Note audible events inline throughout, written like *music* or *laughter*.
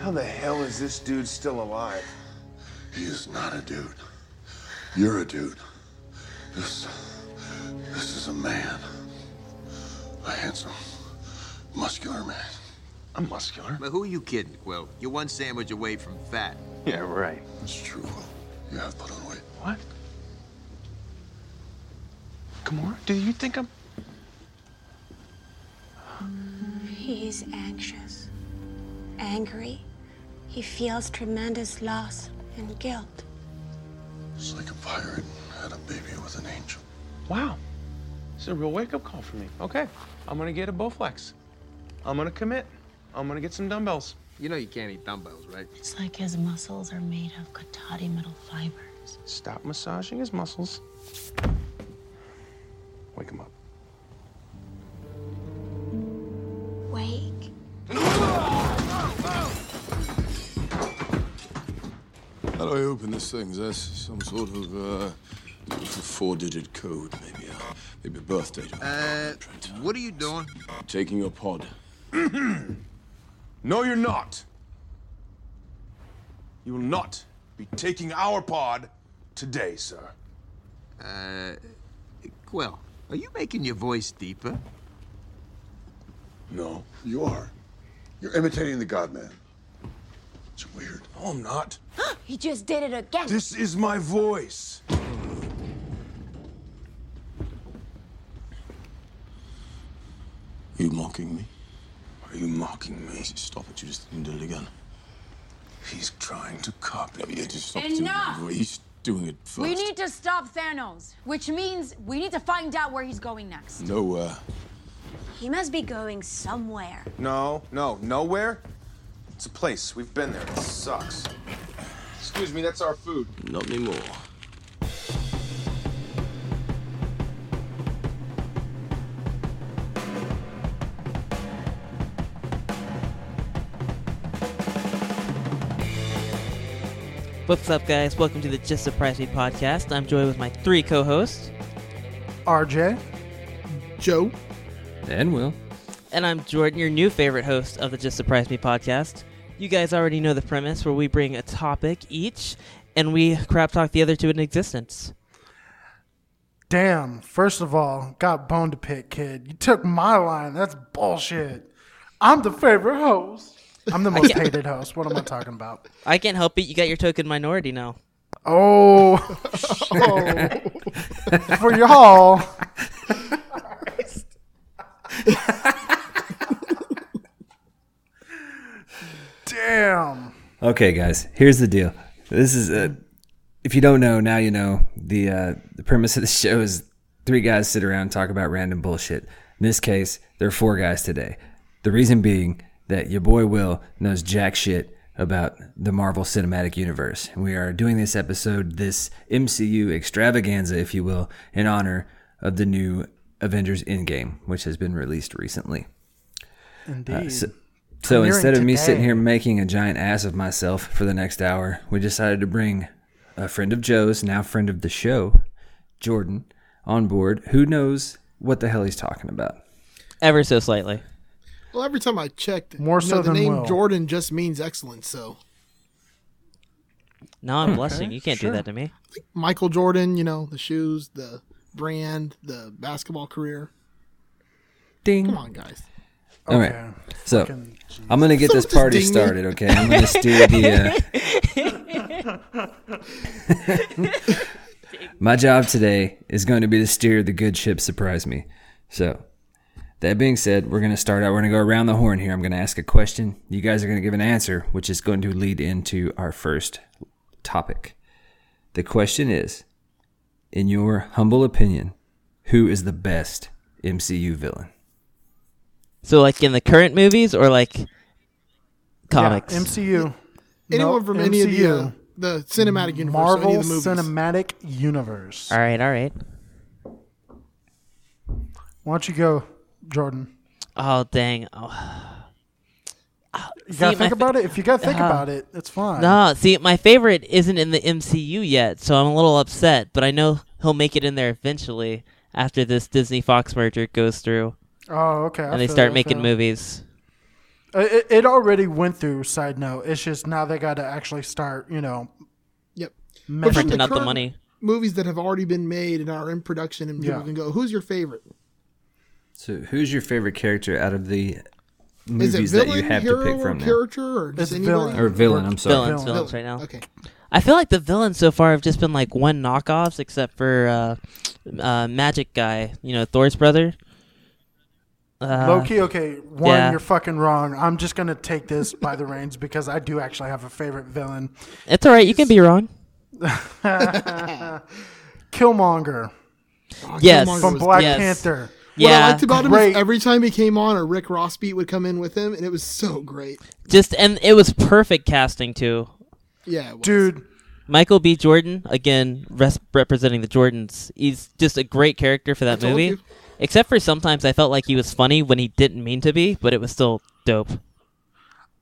How the hell is this dude still alive? He is not a dude. You're a dude. This, this is a man. A handsome, muscular man. I'm muscular. But who are you kidding, Quill? You're one sandwich away from fat. Yeah, right. It's true. You have put on weight. What? Gamora, do you think I'm. He's anxious, angry. He feels tremendous loss and guilt. It's like a pirate had a baby with an angel. Wow. It's a real wake up call for me. Okay. I'm gonna get a Bowflex. I'm gonna commit. I'm gonna get some dumbbells. You know you can't eat dumbbells, right? It's like his muscles are made of Katati metal fibers. Stop massaging his muscles. Wake him up. Do I open this thing? Is there some sort of uh, four-digit code? Maybe a maybe a birth date. Uh, what are you doing? Taking your pod. *clears throat* No, you're not. You will not be taking our pod today, sir. Uh, Quill, are you making your voice deeper? No, you are. You're imitating the God Man. It's weird. No, I'm not. *gasps* He just did it again. This is my voice. you mocking me? Are you mocking me? Stop it! You just didn't do it again. He's trying to copy me. just stop Enough! doing it. He's doing it first. We need to stop Thanos, which means we need to find out where he's going next. nowhere. He must be going somewhere. No, no, nowhere. It's a place. We've been there. It sucks. Excuse me, that's our food. Not anymore. What's up, guys? Welcome to the Just Surprise Me podcast. I'm joined with my three co-hosts, RJ. Joe. And Will. and I'm Jordan, your new favorite host of the Just Surprise Me podcast. You guys already know the premise, where we bring a topic each, and we crap talk the other two into existence. Damn, first of all, got bone to pick, kid. You took my line. That's bullshit. I'm the favorite host. I'm the most *laughs* hated host. What am I talking about? I can't help it. You got your token minority now. Oh, *laughs* oh. for y'all. *laughs* Damn. Okay, guys, here's the deal. This is uh, if you don't know, now you know. The uh, the premise of the *laughs* show is three guys sit around and talk about random bullshit. In this case, there are four guys today. The reason being that your boy Will knows jack shit about the Marvel Cinematic Universe. And we are doing this episode, this MCU extravaganza, if you will, in honor of the new Avengers Endgame, which has been released recently. Indeed. Uh, so, so instead of me sitting here making a giant ass of myself for the next hour, we decided to bring a friend of Joe's, now friend of the show, Jordan, on board, who knows what the hell he's talking about. Ever so slightly. Well, every time I checked, More so know, the than name Will. Jordan just means excellence. So No, I'm blessing. You can't sure. do that to me. Michael Jordan, you know, the shoes, the brand, the basketball career. Ding. Come on, guys. All right. Okay. So Fucking. I'm gonna get So this party ding started. Okay, I'm gonna steer the. Uh... *laughs* My job today is going to be to steer the good ship. Surprise me. So, that being said, we're gonna start out. We're gonna go around the horn here. I'm gonna ask a question. You guys are gonna give an answer, which is going to lead into our first topic. The question is, in your humble opinion, who is the best MCU villain? So, like in the current movies, or like comics. Yeah, MCU. Anyone Nope, from any of the uh, the cinematic universe, Marvel any of the. Cinematic Universe. all right, all right. Why don't you go, Jordan? Oh dang. Oh. You See, gotta my think fa- about it. If you gotta think Uh, about it, it's fine. No, see, my favorite isn't in the MCU yet, so I'm a little upset. But I know he'll make it in there eventually after this Disney Fox merger goes through Oh, okay. I and they feel start you, I making feel movies. It, it already went through. Side note, it's just now they got to actually start. You know, Yep. measuring- from Printing out the money. Movies that have already been made and are in production, and people Yeah. can go, "Who's your favorite?" So, who's your favorite character out of the Is it movies that you have hero, to pick from or now? character, or just villain. Or villain, I'm sorry. Villains, Villain. villains right now. Okay. I feel like the villains so far have just been like one knockoffs, except for uh, uh, Magic Guy. You know, Thor's brother. Uh, key, okay, one, yeah. you're fucking wrong. I'm just gonna take this by the reins because I do actually have a favorite villain, It's all right. You can be wrong. *laughs* Killmonger Oh, Yes. Killmonger from was Black yes. Panther. What I liked about him great. is every time he came on, a Rick Ross beat would come in with him, and it was so great. just and it was perfect casting too. Yeah, it was. Dude, Michael B. Jordan again, res- representing the Jordans. He's just a great character for that told movie. you. Except for sometimes I felt like he was funny when he didn't mean to be, but it was still dope.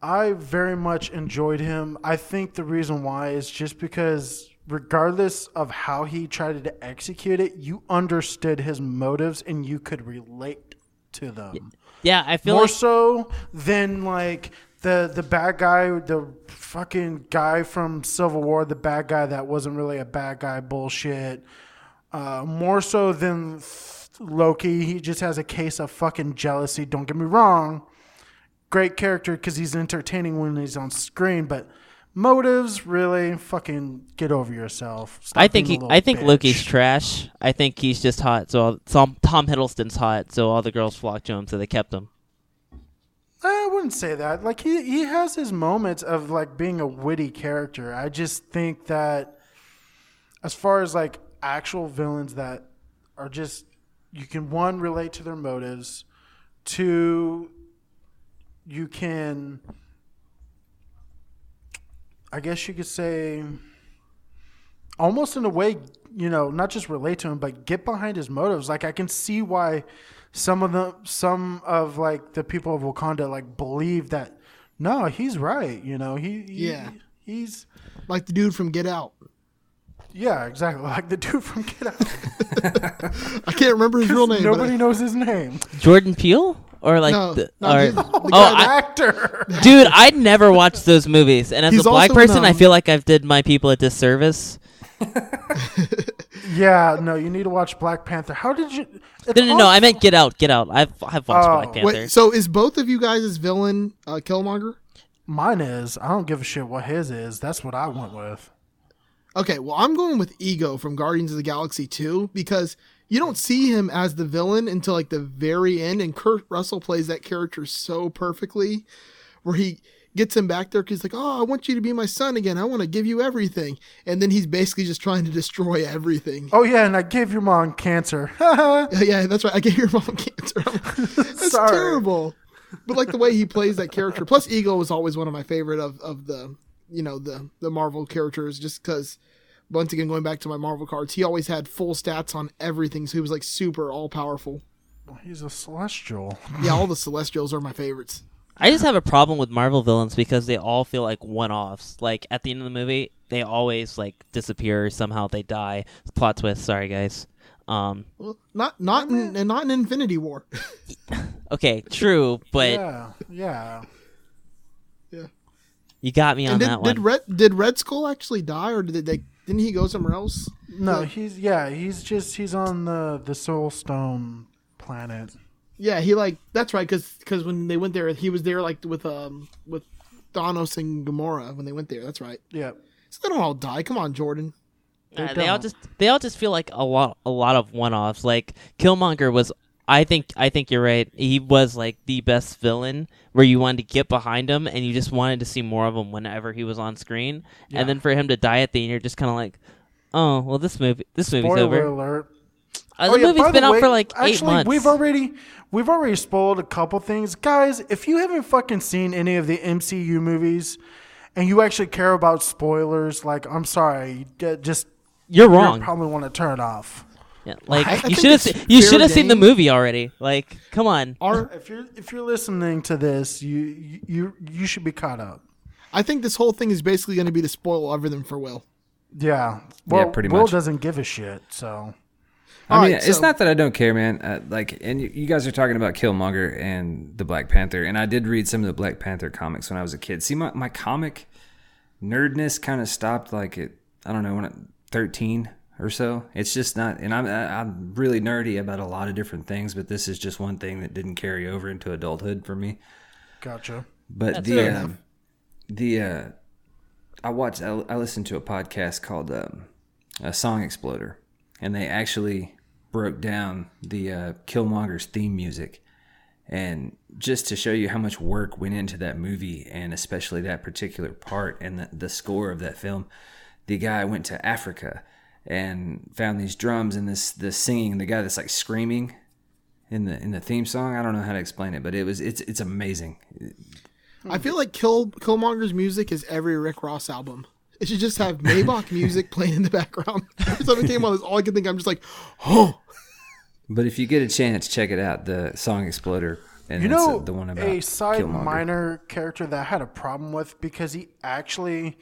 I very much enjoyed him. I think the reason why is just because, regardless of how he tried to execute it, you understood his motives and you could relate to them. Yeah, I feel More like so than like the the bad guy, the fucking guy from Civil War, the bad guy that wasn't really a bad guy bullshit. Uh, more so than Loki, he just has a case of fucking jealousy. Don't get me wrong, great character because he's entertaining when he's on screen, but motives really fucking get over yourself. Stop I think he, I think little Loki's trash. I think he's just hot. So all, Tom, Tom Hiddleston's hot. So all the girls flock to him. So they kept him. I wouldn't say that. Like he he has his moments of like being a witty character. I just think that as far as like actual villains that are just you can one relate to their motives, two you can I guess you could say almost in a way, you know, not just relate to him, but get behind his motives. Like I can see why some of the some of like the people of Wakanda like believe that no, he's right. You know, he, he Yeah. he's like the dude from Get Out. Yeah, exactly *laughs* like the dude from Get Out. I can't remember his real *laughs* name. Nobody I- knows his name. Jordan Peele or like No, the, not or, his- the oh *laughs* I, Actor. dude I'd never watched those movies and as He's a black also in, person I feel like I've did my people a disservice yeah, no, you need to watch Black Panther. How did you? no no no I meant Get Out Get Out I've I've watched Oh. Black Panther Wait, so is both of you guys' villain uh, Killmonger? Mine is. I don't give a shit what his is. That's what I went with. Okay, well, I'm going with Ego from Guardians of the Galaxy 2 because you don't see him as the villain until like the very end, and Kurt Russell plays that character so perfectly, where he gets him back there because he's like, "Oh, I want you to be my son again. I want to give you everything," and then he's basically just trying to destroy everything. Oh yeah, and I gave your mom cancer. *laughs* Uh, yeah, that's right. I gave your mom *laughs* cancer. That's terrible. But like the way he plays that character. Plus, Ego was always one of my favorite of, of the you know the the Marvel characters, just because. Once again, going back to my Marvel cards, he always had full stats on everything, so he was like super all powerful. He's a celestial. *laughs* Yeah, all the Celestials are my favorites. I just have a problem with Marvel villains because they all feel like one-offs. Like at the end of the movie, they always like disappear somehow they die. Plot twist. Sorry, guys. Um, Well, not not in, not in Infinity War. *laughs* *laughs* okay, true, but yeah, yeah. You got me on and did, that did. Red did Red Skull actually die, or did they? Didn't he go somewhere else? No, Yeah. he's yeah, he's just he's on the the Soul Stone planet. Yeah, he like that's right because because when they went there, he was there like with um with Thanos and Gamora when they went there. That's right. Yeah. So they don't all die. Come on, Jordan. Uh, they all just they all just feel like a lot a lot of one-offs. Like Killmonger was I think I think you're right. He was like the best villain where you wanted to get behind him and you just wanted to see more of him whenever he was on screen. And then for him to die at the end, you're just kind of like, oh well, this movie this movie's Spoiler over. alert. Uh, Oh, the yeah, movie's been the out for like eight actually, months. We've already we've already spoiled a couple things, guys. If you haven't fucking seen any of the MCU movies, and you actually care about spoilers, like I'm sorry, uh, just you're wrong. you probably want to turn it off. Yeah, like I- I you should have you should have seen the movie already. Like, come on. Our If you're if you're listening to this, you you you, you should be caught up. I think this whole thing is basically going to be to spoil everything for Will. Yeah. Well, pretty much. Will much. doesn't give a shit, so I All mean, right, it's so- not that I don't care, man. Uh, like, and you, you guys are talking about Killmonger and the Black Panther, and I did read some of the Black Panther comics when I was a kid. See, my, my comic nerdness kind of stopped like at I don't know when I, thirteen or so. It's just not, and I'm I- I'm really nerdy about a lot of different things, but this is just one thing that didn't carry over into adulthood for me. Gotcha. But That's the um, the uh, I watched I, I listened to a podcast called um, a Song Exploder, and they actually broke down the uh, Killmonger's theme music, and just to show you how much work went into that movie, and especially that particular part and the, the score of that film, the guy went to Africa and found these drums and this this singing, and the guy that's like screaming in the in the theme song. I don't know how to explain it, but it was it's it's amazing. I feel like Kill Killmonger's music is every Rick Ross album. It should just have Maybach *laughs* music playing in the background. Every time it came on, that's all I can think. I'm just like, oh, But if you get a chance, check it out. The Song Exploder, and You know, the one about a side Killmonger. minor character that I had a problem with because he actually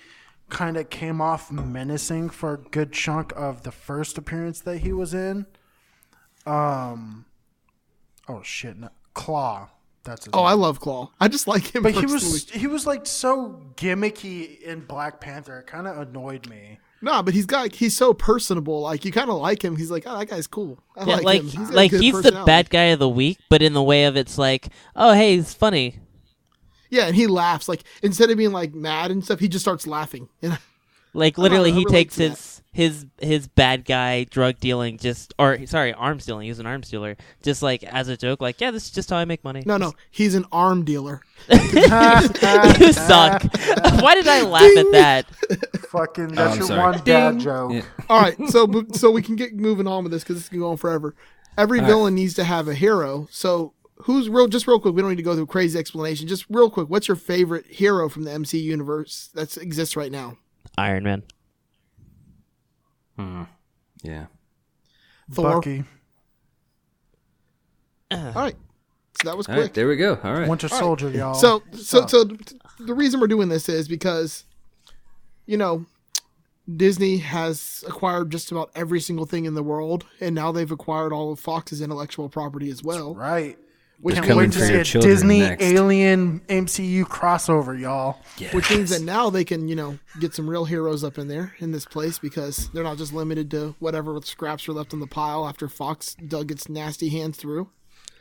kind of came off menacing for a good chunk of the first appearance that he was in. Um, oh shit, no, Claw. That's his oh, name. I love Claw. I just like him. But he was he was like so gimmicky in Black Panther. It kind of annoyed me. no, but he's got he's so personable. Like you kind of like him. He's like, oh, that guy's cool. I Yeah, like, like him. He's got a like he's the bad guy of the week, but in the way of it's like, oh hey, he's funny. Yeah, and he laughs. Like instead of being like mad and stuff, he just starts laughing. *laughs* And Like literally, I he takes to that. his his his bad guy drug dealing just or sorry arms dealing. He's an arms dealer, just like as a joke. Like yeah, this is just how I make money. no, no, he's an arm dealer. *laughs* you suck. *laughs* Why did I laugh at that? Fucking oh, that's I'm your sorry. one dad Ding. joke. Yeah. All right, so so we can get moving on with this because this can go on forever. Every villain needs to have a hero. So who's real? Just real quick, we don't need to go through crazy explanation. Just real quick, what's your favorite hero from the MC universe that exists right now? Iron Man. Hmm. Yeah. Thor. Bucky, All right, so that was quick. right, there we go. All right. Winter Soldier, y'all. So, so, so the reason we're doing this is because, you know, Disney has acquired just about every single thing in the world, and now they've acquired all of Fox's intellectual property as well. right. Which, Can't wait to for see a children Disney next. Alien MCU crossover, y'all. which means that now they can, you know, get some real heroes up in there in this place because they're not just limited to whatever scraps are left on the pile after Fox dug its nasty hands through.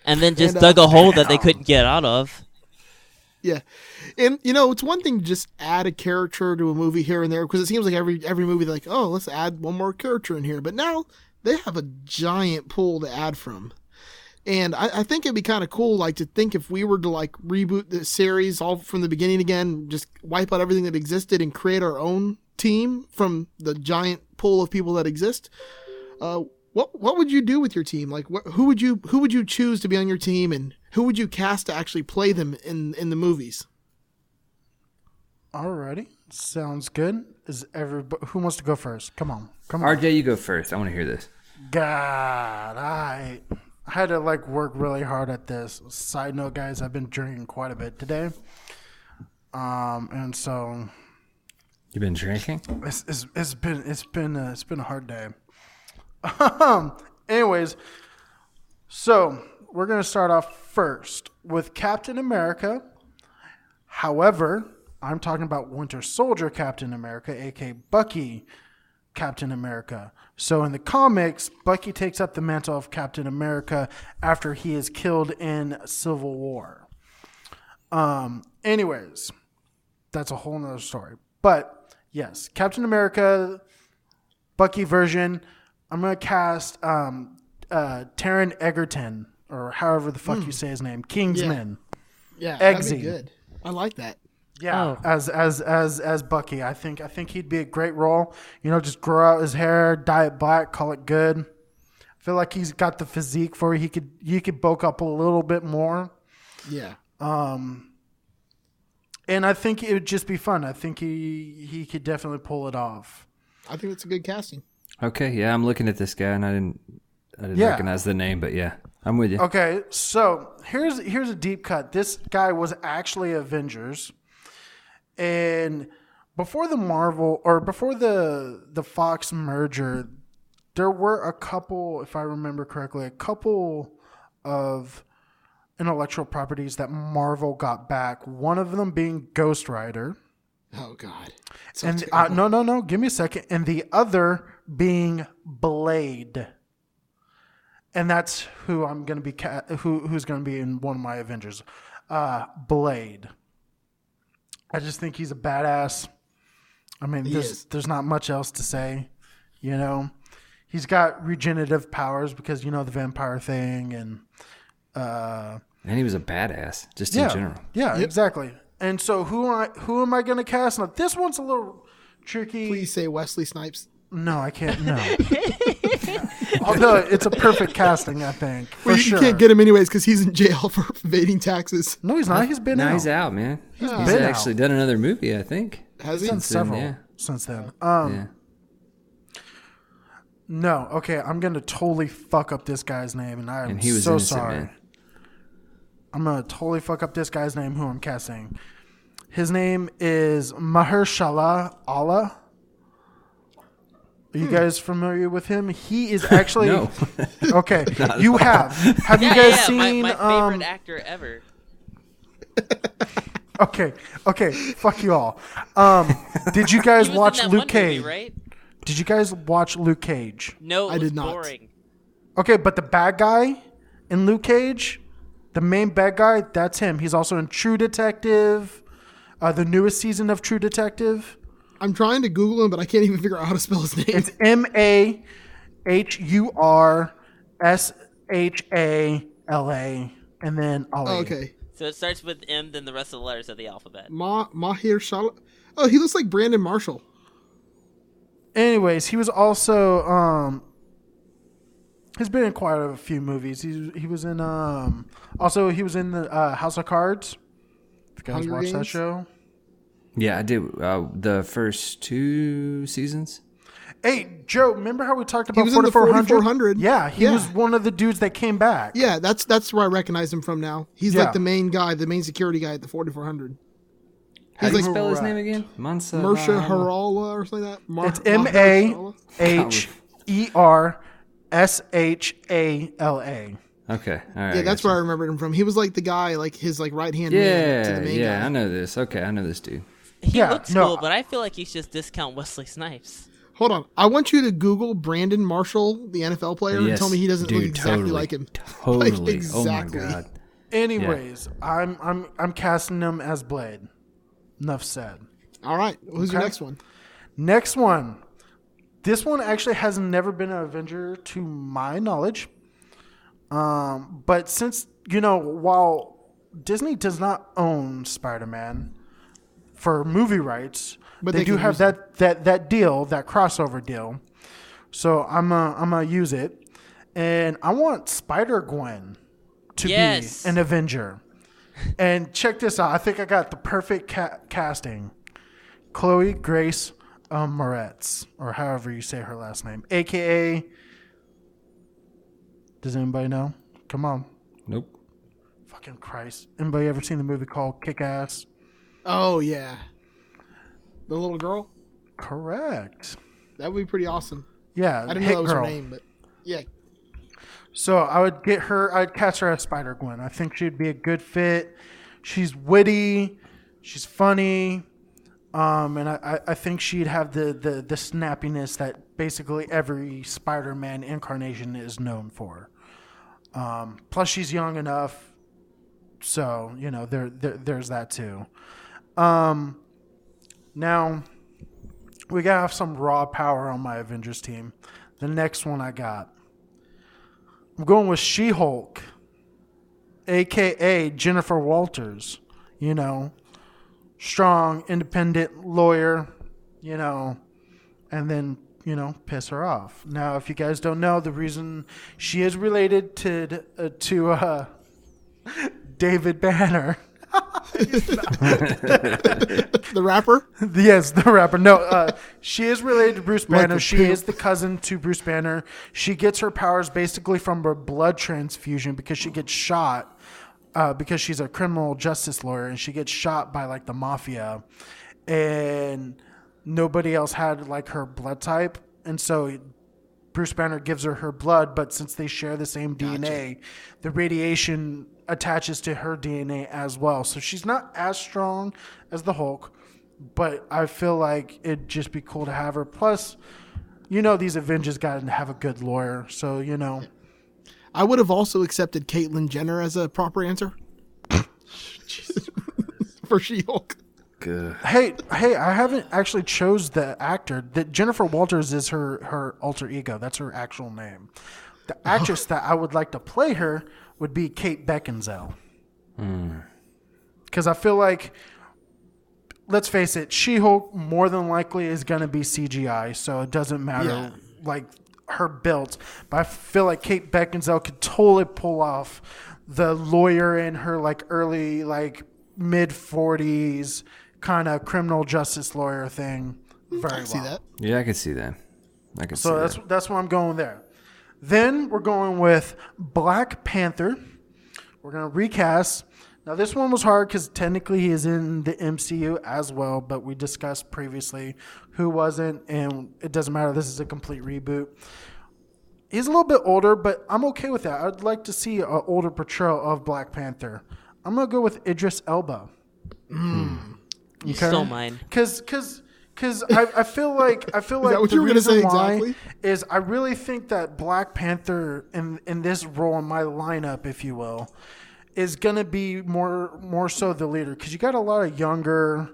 And then just And, uh, dug a hole *laughs* that they couldn't get out of. Yeah, and you know it's one thing to just add a character to a movie here and there because it seems like every every movie they're like oh let's add one more character in here, but now they have a giant pool to add from, and I, I think it'd be kind of cool like to think if we were to like reboot the series all from the beginning again, just wipe out everything that existed and create our own team from the giant pool of people that exist. Uh, what what would you do with your team? Like, what, who would you who would you choose to be on your team, and who would you cast to actually play them in in the movies? Alrighty, sounds good. Is everybody who wants to go first? Come on, come on. RJ, you go first. I want to hear this. God, I I had to like work really hard at this. Side note, guys, I've been drinking quite a bit today, um, and so you've been drinking? it's, it's, it's been it's been a, it's been a hard day. Um, anyways, so we're gonna start off first with Captain America. However, I'm talking about Winter Soldier Captain America, aka Bucky Captain America. So in the comics, Bucky takes up the mantle of Captain America after he is killed in Civil War. Um, anyways, that's a whole nother story. But yes, Captain America, Bucky version. I'm gonna cast um, uh, Taron Egerton or however the fuck you say his name, Kingsman. Yeah, that'd be good. I like that. Yeah, Oh. as as as as Bucky, I think I think he'd be a great role. You know, just grow out his hair, dye it black, call it good. I feel like he's got the physique for it. he could he could bulk up a little bit more. Yeah. Um. And I think it would just be fun. I think he he could definitely pull it off. I think it's a good casting. Okay, yeah, I'm looking at this guy and I didn't I didn't Yeah. recognize the name, but yeah, I'm with you. Okay, so here's here's a deep cut. This guy was actually Avengers, and before the Marvel or before the the Fox merger, there were a couple, if I remember correctly, a couple of intellectual properties that Marvel got back. One of them being Ghost Rider. Oh God. So and uh, no, no, no. Give me a second. And the other being Blade, and that's who I'm gonna be. Ca- who who's gonna be in one of my Avengers? Uh, Blade. I just think he's a badass. I mean, there's there's not much else to say. You know, he's got regenerative powers because you know the vampire thing, and uh, And he was a badass, just yeah, in general. yeah, exactly. And so who am I who am I gonna cast? Now this one's a little tricky. Please say Wesley Snipes. No, I can't. No. *laughs* *laughs* Although it's a perfect casting, I think for Well, you sure. can't get him anyways because he's in jail *laughs* for evading taxes. no, he's not. He's been now out. he's out, man. He's, been actually out. done another movie, I think. Has he? He's done Since then, several yeah. since then. Um, Yeah. no, okay, I'm gonna totally fuck up this guy's name, and I am And he was so innocent, sorry. man. I'm gonna totally fuck up this guy's name, who I'm casting. His name is Mahershala Allah. Are you guys familiar with him? He is *laughs* actually No. *laughs* okay. *laughs* You have. Have you Yeah, guys yeah, seen? my, my favorite um, actor ever. Okay, okay, fuck you all. Um, did you guys He was watch that Luke one Cage? movie, right? Did you guys watch Luke Cage? No, it I was did not. boring. Okay, but the bad guy in Luke Cage, the main bad guy, that's him. He's also in True Detective, uh, the newest season of True Detective. I'm trying to Google him, but I can't even figure out how to spell his name. It's M A H U R S H A L A, and then Ali. Oh, okay. So it starts with M, then the rest of the letters of the alphabet. Ma Mahir Shala. Oh, he looks like Brandon Marshall. Anyways, he was also um he's been in quite a few movies. He he was in um also he was in the uh, House of Cards. If you guys Hunger watch that show. Yeah, I did. Uh, the first two seasons. Hey, Joe, remember how we talked about was in the 4400? 4400. Yeah, he Yeah. was one of the dudes that came back. Yeah, that's that's where I recognize him from now. He's Yeah. like the main guy, the main security guy at the 4400. How do you like- spell his name again? Mansa. Mersha Harala or something like that. Mar- It's M Maher A Shala? H E R S H A L A. Okay, all right. Yeah, that's where I remembered him from. He was like the guy, like his like right hand man to Yeah, the main yeah, guy. I know this. Okay, I know this dude. He Yeah, looks no, cool, but I feel like he's just discount Wesley Snipes. Hold on, I want you to Google Brandon Marshall, the NFL player, and tell me he doesn't look exactly totally, like him. *laughs* Totally. Like, exactly. Oh my god. Anyways, I'm I'm I'm casting him as Blade. Enough said. All right, who's your next one? Next one. This one actually has never been an Avenger to my knowledge. Um, but since you know, while Disney does not own Spider-Man for movie rights, But they, they do have use that that that deal, that crossover deal. So I'm uh, I'm gonna use it, and I want Spider Gwen to Yes. be an Avenger. And check this out. I think I got the perfect ca- casting. Chloe Grace um, Moretz, or however you say her last name, aka. Does anybody know? Come on, Nope. fucking Christ! Anybody ever seen the movie called Kick Ass? Oh yeah, the little girl. Correct. That would be pretty awesome. Yeah, I didn't know that was Girl. her name, but yeah, So I would get her. I'd cast her as Spider Gwen. I think she'd be a good fit. She's witty. She's funny. Um, and I, I- think she'd have the, the, the snappiness that basically every Spider-Man incarnation is known for. Um, plus, she's young enough, so you know there, there there's that too. Um, now we gotta have some raw power on my Avengers team. The next one I got, I'm going with She-Hulk, aka Jennifer Walters. You know, strong, independent lawyer. You know, and then you know piss her off. Now, if you guys don't know, the reason she is related to uh, to uh, *laughs* David Banner. *laughs* the rapper. yes, the rapper. No, uh, she is related to Bruce Banner. the she is the cousin to Bruce Banner. She gets her powers basically from a blood transfusion because she gets shot. Uh, because she's a criminal justice lawyer and she gets shot by like the mafia, and nobody else had like her blood type, and so Bruce Banner gives her her blood, but since they share the same DNA, the radiation attaches to her DNA as well. So she's not as strong as the Hulk, but I feel like it'd just be cool to have her. Plus, you know, these Avengers got to have a good lawyer, so you know. I would have also accepted Caitlyn Jenner as a proper answer *laughs* for She-Hulk. Good. Hey, hey, I haven't actually chose the actor. That Jennifer Walters is her her alter ego. That's her actual name. The actress *laughs* that I would like to play her would be Kate Beckinsale. Because I feel like, let's face it, She Hulk more than likely is going to be CGI, so it doesn't matter Yeah. like her built, But I feel like Kate Beckinsale could totally pull off the lawyer in her like early like mid forties kind of criminal justice lawyer thing very I well. see that. Yeah, I could see that. I could see So that's that. that's where I'm going there. Then we're going with Black Panther. We're gonna recast. Now this one was hard because technically he is in the MCU as well, but we discussed previously who wasn't, and it doesn't matter. This is a complete reboot. He's a little bit older, but I'm okay with that. I'd like to see an older portrayal of Black Panther. I'm gonna go with Idris Elba. Hmm. You stole mine. Cause, cause, cause I, I feel like I feel *laughs* like what the you were gonna reason say why exactly? is I really think that Black Panther in in this role in my lineup, if you will, is gonna be more more so the leader because you got a lot of younger,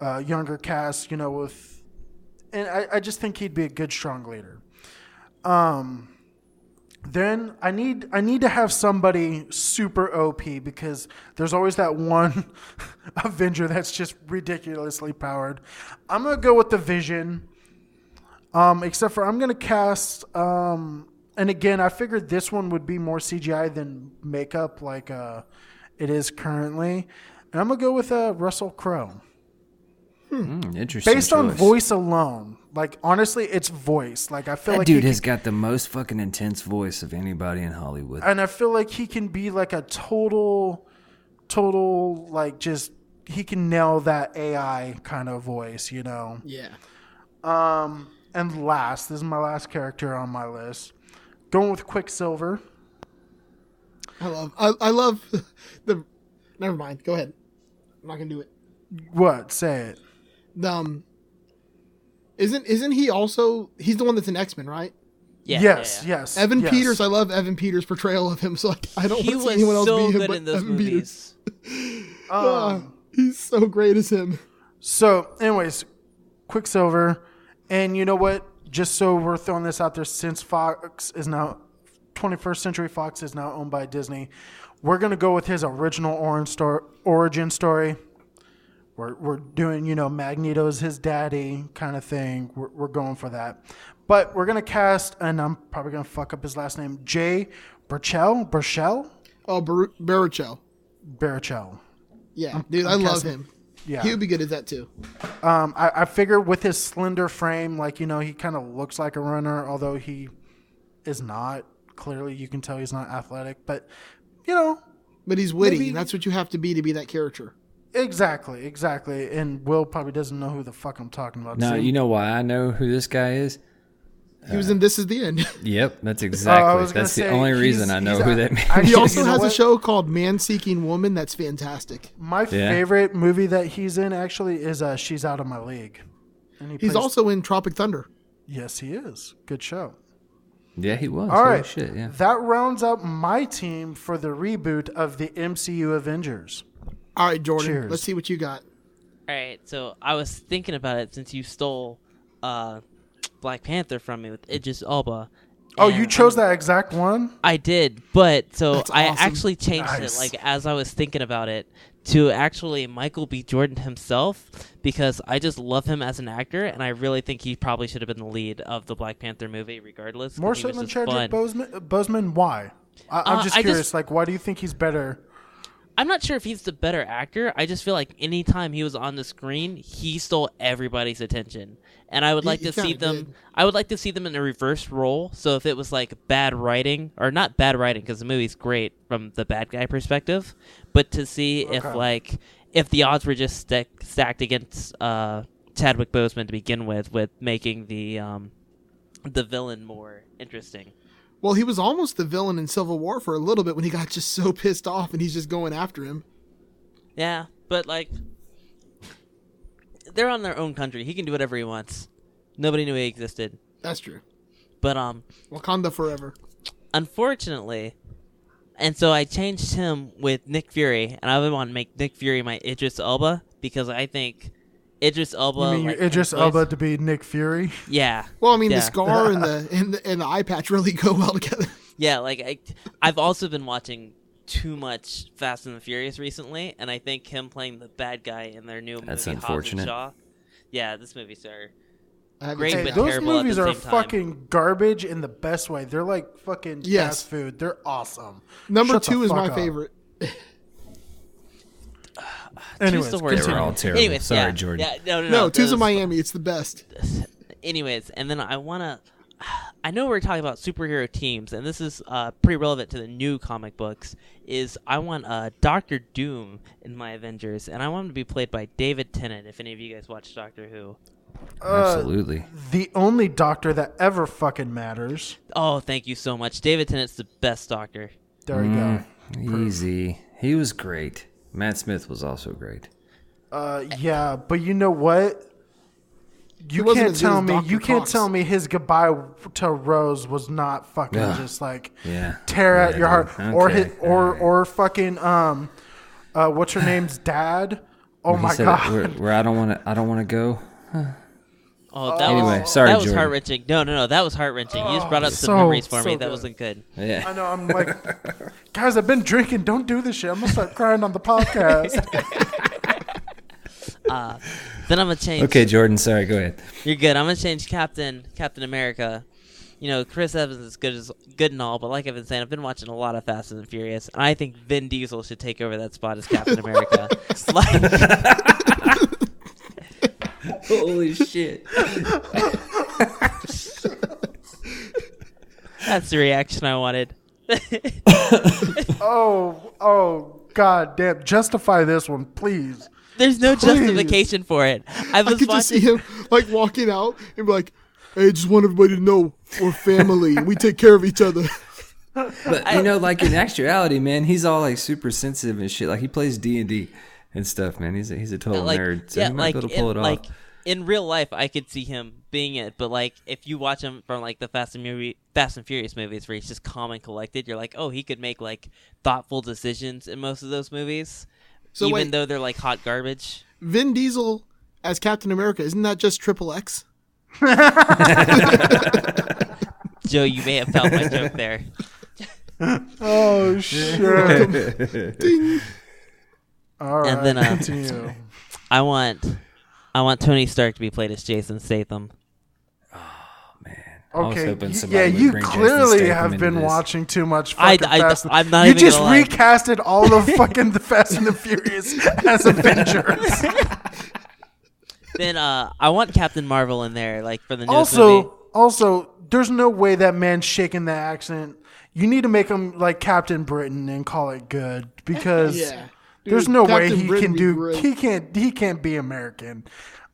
uh, younger cast, you know, with, and I, I just think he'd be a good strong leader. Um, then I need I need to have somebody super OP because there's always that one *laughs* Avenger that's just ridiculously powered. I'm gonna go with the Vision. Um, except for I'm gonna cast um, and again I figured this one would be more CGI than makeup like uh, it is currently. And I'm gonna go with uh, Russell Crowe. Mm, interesting. Based on voice alone. Like honestly, it's voice. Like I feel That like dude he has got the most fucking intense voice of anybody in Hollywood. and I feel like he can be like a total, total like just he can nail that AI kind of voice, you know. Yeah. Um, and last, this is my last character on my list. Going with Quicksilver. I love I, I love *laughs* the never mind. Go ahead. I'm not gonna do it. What? Say it. Um isn't isn't he also he's the one that's an X-Men, right? Yeah. yes, yeah, yeah. yes. Evan yes. Peters, I love Evan Peters' portrayal of him, so like, I don't He want to see anyone else so be him but in those Evan Peters. movies. *laughs* Ah, he's so great as him. So, anyways, Quicksilver, and you know what? Just so we're throwing this out there, since Fox is now 21st Century Fox is now owned by Disney, we're gonna go with his original origin story. We're, we're doing, you know, Magneto's his daddy kind of thing. We're, we're going for that. But we're going to cast, and I'm probably going to fuck up his last name, Jay Burchell? Burchell? Oh, Bar- Baruchel. Baruchel. Yeah, dude, i I'm love him. Yeah. He would be good at that too. Um, I, I figure with his slender frame, like, you know, he kind of looks like a runner, although he is not. Clearly, you can tell he's not athletic. But, you know, But he's witty, Maybe- and that's what you have to be to be that character. Exactly, exactly. And Will probably doesn't know who the fuck I'm talking about. now See? you know why I know who this guy is. He was in This Is the End. *laughs* Yep, that's Uh, exactly. was gonna that's the say, only reason I know who that man. I- he also has a show called Man Seeking Woman that's fantastic. My Yeah. favorite movie that he's in actually is uh, She's Out of My League. And he He's plays- also in Tropic Thunder. Yes, he is. Good show. Yeah, he was. All Holy right. shit, yeah. That rounds up my team for the reboot of the MCU Avengers. All right, Jordan, Cheers. let's see what you got. All right, so I was thinking about it since you stole uh, Black Panther from me with Idris Elba. Oh, you chose I'm- that exact one? I did, but so That's I awesome. actually changed Nice. it like as I was thinking about it to actually Michael B. Jordan himself because I just love him as an actor and I really think he probably should have been the lead of the Black Panther movie regardless. More he so was than Chadwick fun. Boseman? Boseman? Why? I, I'm Uh, just I just- curious. like, why do you think he's better? I'm not sure if he's the better actor. I just feel like anytime he was on the screen, he stole everybody's attention. And I would like he to see them did. I would like to see them in a reverse role. So if it was like bad writing or not bad writing because the movie's great from the bad guy perspective, but to see if like if the odds were just stack, stacked against uh, Chadwick Boseman to begin with with making the um, the villain more interesting. Well, he was almost the villain in Civil War for a little bit when he got just so pissed off and he's just going after him. Yeah, but like they're on their own country. He can do whatever he wants. Nobody knew he existed. That's true. But um Wakanda forever. unfortunately and so I changed him with Nick Fury and I would want to make Nick Fury my Idris Elba because I think Idris Elba you mean like, Idris Elba to be Nick Fury? Yeah. Well, I mean, yeah. the scar and the *laughs* and the, and the eye patch really go well together. Yeah, like I, I've also been watching too much Fast and the Furious recently, and I think him playing the bad guy in their new That's movie Hobbs unfortunate. and Shaw. Yeah, this movie's are I haven't great seen but. Those terrible movies are same time. fucking garbage in the best way. They're like fucking Yes. fast food. They're awesome. Number Shut two is my up. favorite. *laughs* Anyways, Two's the worst. They were all terrible. Anyways, Sorry, yeah, Jordan. Yeah, no, no, No, no. two's those- in Miami. It's the best. *laughs* Anyways, and then I wanna. *sighs* I know we're talking about superhero teams, and this is uh, pretty relevant to the new comic books. Is I want uh, Doctor Doom in my Avengers, and I want him to be played by David Tennant. If any of you guys watch Doctor Who, Absolutely. The only doctor that ever fucking matters. oh, thank you so much. David Tennant's the best Doctor. There you Mm. go. Easy. He was great. Matt Smith was also great. Uh, yeah, but you know what? You wasn't can't tell me. Dr. You can't tell me his goodbye to Rose was not fucking Yeah. just like Yeah. tear at your heart, dude. or Okay. his, or Alright. or fucking um, uh, what's your *laughs* name's dad? Oh He my said god! Where, where I don't want to. I don't want to go. *laughs* Oh, that Anyway, was, sorry, that was Jordan. heart wrenching. No, no, no, that was heart wrenching. you just brought up some so- memories for me. so That good. wasn't good. *laughs* Yeah. I know. I'm like, guys, I've been drinking. Don't do this shit. I'm gonna start crying on the podcast. *laughs* Uh, then I'm gonna change. Okay, Jordan. Sorry. Go ahead. You're good. I'm gonna change Captain Captain America. You know, Chris Evans is good as good and all, but like I've been saying, I've been watching a lot of Fast and the Furious, and I think Vin Diesel should take over that spot as Captain America. *laughs* Like- *laughs* Holy shit. that's the reaction I wanted. *laughs* oh, oh, god damn! Justify this one, please. There's no Please. justification for it. I I was could just see watching. him like walking out and be like, "Hey, I just want everybody to know we're family. we take care of each other." But you know, like in actuality, man, he's all like super sensitive and shit. Like he plays D and D and stuff, man. He's a, he's a total like, nerd. So yeah, he might like, be able to pull in, it like off. in real life, I could see him being it. But like, if you watch him from like the Fast and movie, Fast and Furious movies, where he's just calm and collected, you're like, oh, he could make like thoughtful decisions in most of those movies, So even wait. though they're like hot garbage. Vin Diesel as Captain America isn't that just Triple X? *laughs* Joe, you may have felt my joke there. *laughs* Oh *laughs* shit! All right, And then, uh, continue. *laughs* I want, I want Tony Stark to be played as Jason Statham. I was Okay, hoping y- yeah, you clearly have been this. watching too much I- fucking I- Fast. and- I'm not you even just gonna recasted all of fucking the Fast and the Furious as Avengers. *laughs* Then uh, I want Captain Marvel in there, like for the newest also, movie. also, there's no way that man's shaking the accent. You need to make him like Captain Britain and call it good because *laughs* Yeah. There's Dude, no way he Britain can do. great. He can't. He can't be American.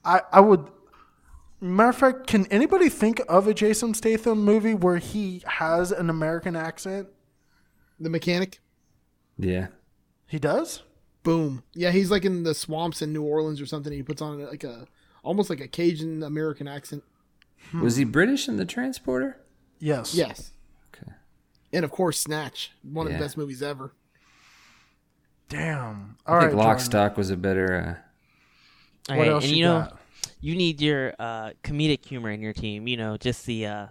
I I would. Matter of fact, can anybody think of a Jason Statham movie where he has an American accent? The mechanic. Yeah. He does. Boom. Yeah, he's like in the swamps in New Orleans or something. And he puts on like a almost like a Cajun American accent. Hmm. Was he British in the transporter? Yes. Yes. Okay. And of course, Snatch, one of the best movies ever. Damn. I All think right. Lock Jordan. Stock was a better. Uh, All What right, else and you you know, got? you need your uh, comedic humor in your team. You know, just the uh,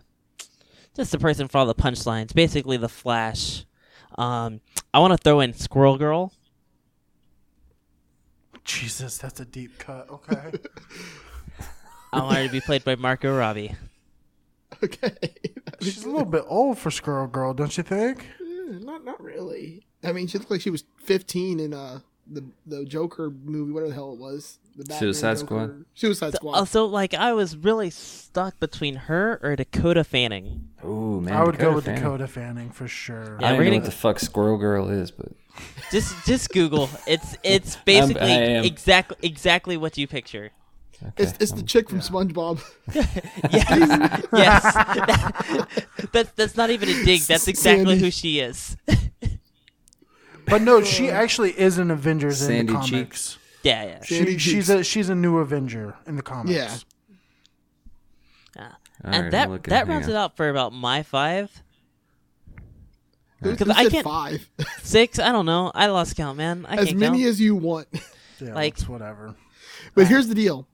just the person for all the punchlines. Basically, the Flash. Um, I want to throw in Squirrel Girl. Jesus, that's a deep cut. *laughs* Okay. I want her to be played by Margot Robbie. Okay. *laughs* She's a little bit old for Squirrel Girl, don't you think? Eh, not not really. I mean, she looked like she was 15 in uh the the Joker movie, whatever the hell it was. The Batman Suicide Joker- Squad? Suicide So, Squad. also, like, I was really stuck between her or Dakota Fanning. oh man, I would go with Fanning. Dakota Fanning for sure. Yeah, I we're don't know gonna- what the fuck Squirrel Girl is, but Just just Google. It's it's *laughs* basically exactly exactly what you picture. It's, it's the chick from SpongeBob. *laughs* yes, yes. *laughs* that's that's not even a dig. That's exactly Sandy. who she is. But no, she actually is an Avengers in Sandy the Cheeks. comics. yeah, yeah. She, Sandy she's Cheeks. a she's a new Avenger in the comics. Yeah. Yeah. All and right, that looking- that hang rounds on. it out for about my five, Who, Because I said can't- five? *laughs* six. I don't know. I lost count, man. I as can't many count. as you want. Yeah, Like- it's whatever. But here's the deal.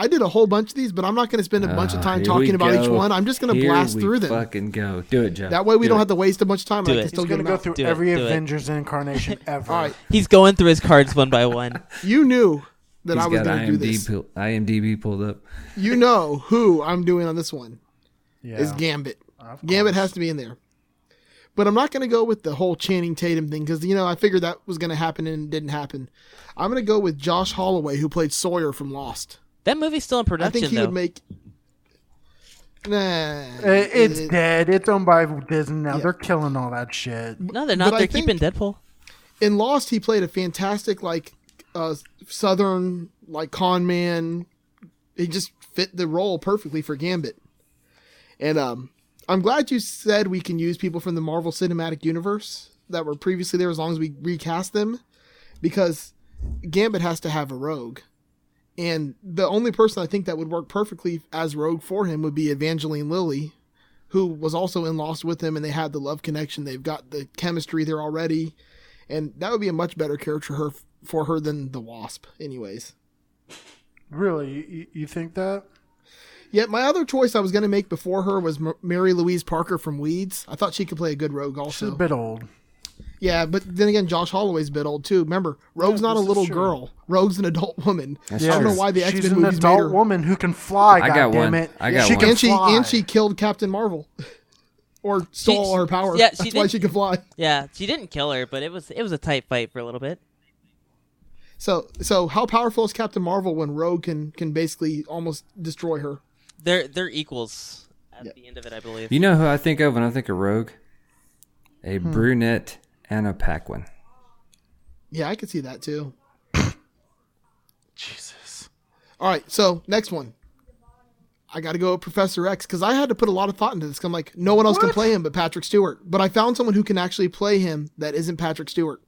I did a whole bunch of these, but I'm not going to spend a bunch of Ah, time here talking we about each one. I'm just going to blast we through them. Fucking go. Do it, Jeff. That way we Do don't it. have to waste a bunch of time. Do and I it. can still He's gonna go out. through Do every it. Avengers incarnation *laughs* ever. All right. He's going through his cards one by one. *laughs* You knew that He's I was got going to do IMDb, this. pull- IMDb pulled up. You know who I'm doing on this one Yeah. is Gambit. Gambit has to be in there. But I'm not going to go with the whole Channing Tatum thing because you know I figured that was going to happen and it didn't happen. I'm going to go with Josh Holloway who played Sawyer from Lost. That movie's still in production. I think he though. would make. Nah, Uh, it's it- dead. It's owned by Disney now. Yeah. They're killing all that shit. no, they're not. but They're think- keeping Deadpool. in Lost, he played a fantastic like uh, southern like con man. He just fit the role perfectly for Gambit. And um, I'm glad you said we can use people from the Marvel Cinematic Universe that were previously there as long as we recast them, because Gambit has to have a rogue. And the only person I think that would work perfectly as rogue for him would be Evangeline Lilly, who was also in Lost with him, and they had the love connection. They've got the chemistry there already and that would be a much better character her for her than the Wasp, anyways. Really, you, you think that? Yet my other choice I was going to make before her was M- Mary Louise Parker from Weeds. I thought she could play a good rogue Also, She's a bit old. Yeah, but then again, Josh Holloway's a bit old too. Remember, Rogue's Yeah, not a little girl. Rogue's an adult woman. That's I don't know why the X She's Men an movies made adult her. woman who can fly. I got one. goddammit. I got she one. Can and she and she killed Captain Marvel, *laughs* or stole She- her power. yeah, she That's why she could fly. Yeah, she didn't kill her, but it was it was a tight fight for a little bit. So, so how powerful is Captain Marvel when Rogue can can basically almost destroy her? They're they're equals at the end of it, I believe. You know who I think of when I think of Rogue? A Hmm. brunette Anna Paquin. Yeah, I could see that too. *coughs* Jesus. All right, so next one. I got to go with Professor X because I had to put a lot of thought into this. I'm like, no one else can play him but Patrick Stewart. But I found someone who can actually play him that isn't Patrick Stewart.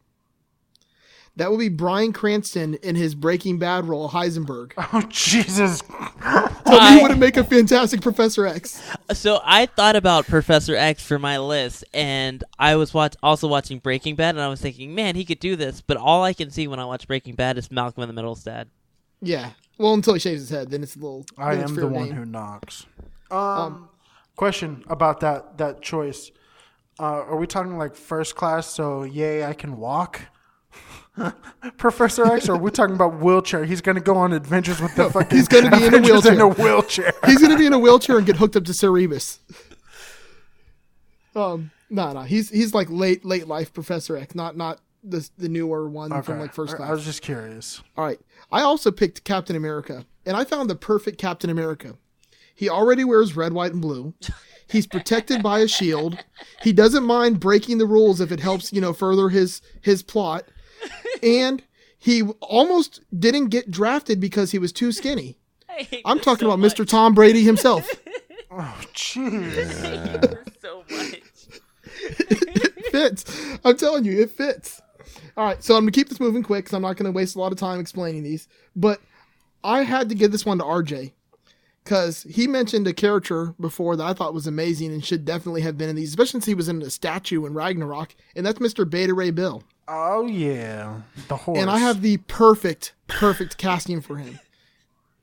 That would be Bryan Cranston in his Breaking Bad role, Heisenberg. *laughs* Oh Jesus. So I- he would make a fantastic Professor X. So I thought about Professor X for my list, and I was watch- also watching Breaking Bad, and I was thinking, man, he could do this. But all I can see when I watch Breaking Bad is Malcolm in the Middle's dad. Yeah. Well, until he shaves his head, then it's a little. I am fair the one game. who knocks. Um, question about that that choice. Uh, are we talking like first class? So yay, I can walk. *laughs* Professor X, or we're talking about wheelchair? He's gonna go on adventures with the *laughs* fucking. he's gonna be in a Avengers in a wheelchair. wheelchair. He's gonna be in a wheelchair and get hooked up to Cerebus. *laughs* Um, no, no, he's he's like late late life Professor X, not not the the newer one from like first class. I was just curious. All right. I also picked Captain America, and I found the perfect Captain America. He already wears red, white, and blue. He's protected by a shield. He doesn't mind breaking the rules if it helps, you know, further his his plot. And he almost didn't get drafted because he was too skinny. I'm talking about Mr. Tom Brady himself. *laughs* Oh jeez. so much. it fits. I'm telling you, it fits. All right, so I'm gonna keep this moving quick because I'm not gonna waste a lot of time explaining these. But I had to give this one to RJ because he mentioned a character before that I thought was amazing and should definitely have been in these, especially since he was in a statue in Ragnarok, and that's Mr. Beta Ray Bill. Oh yeah, the horse. And I have the perfect, perfect casting for him.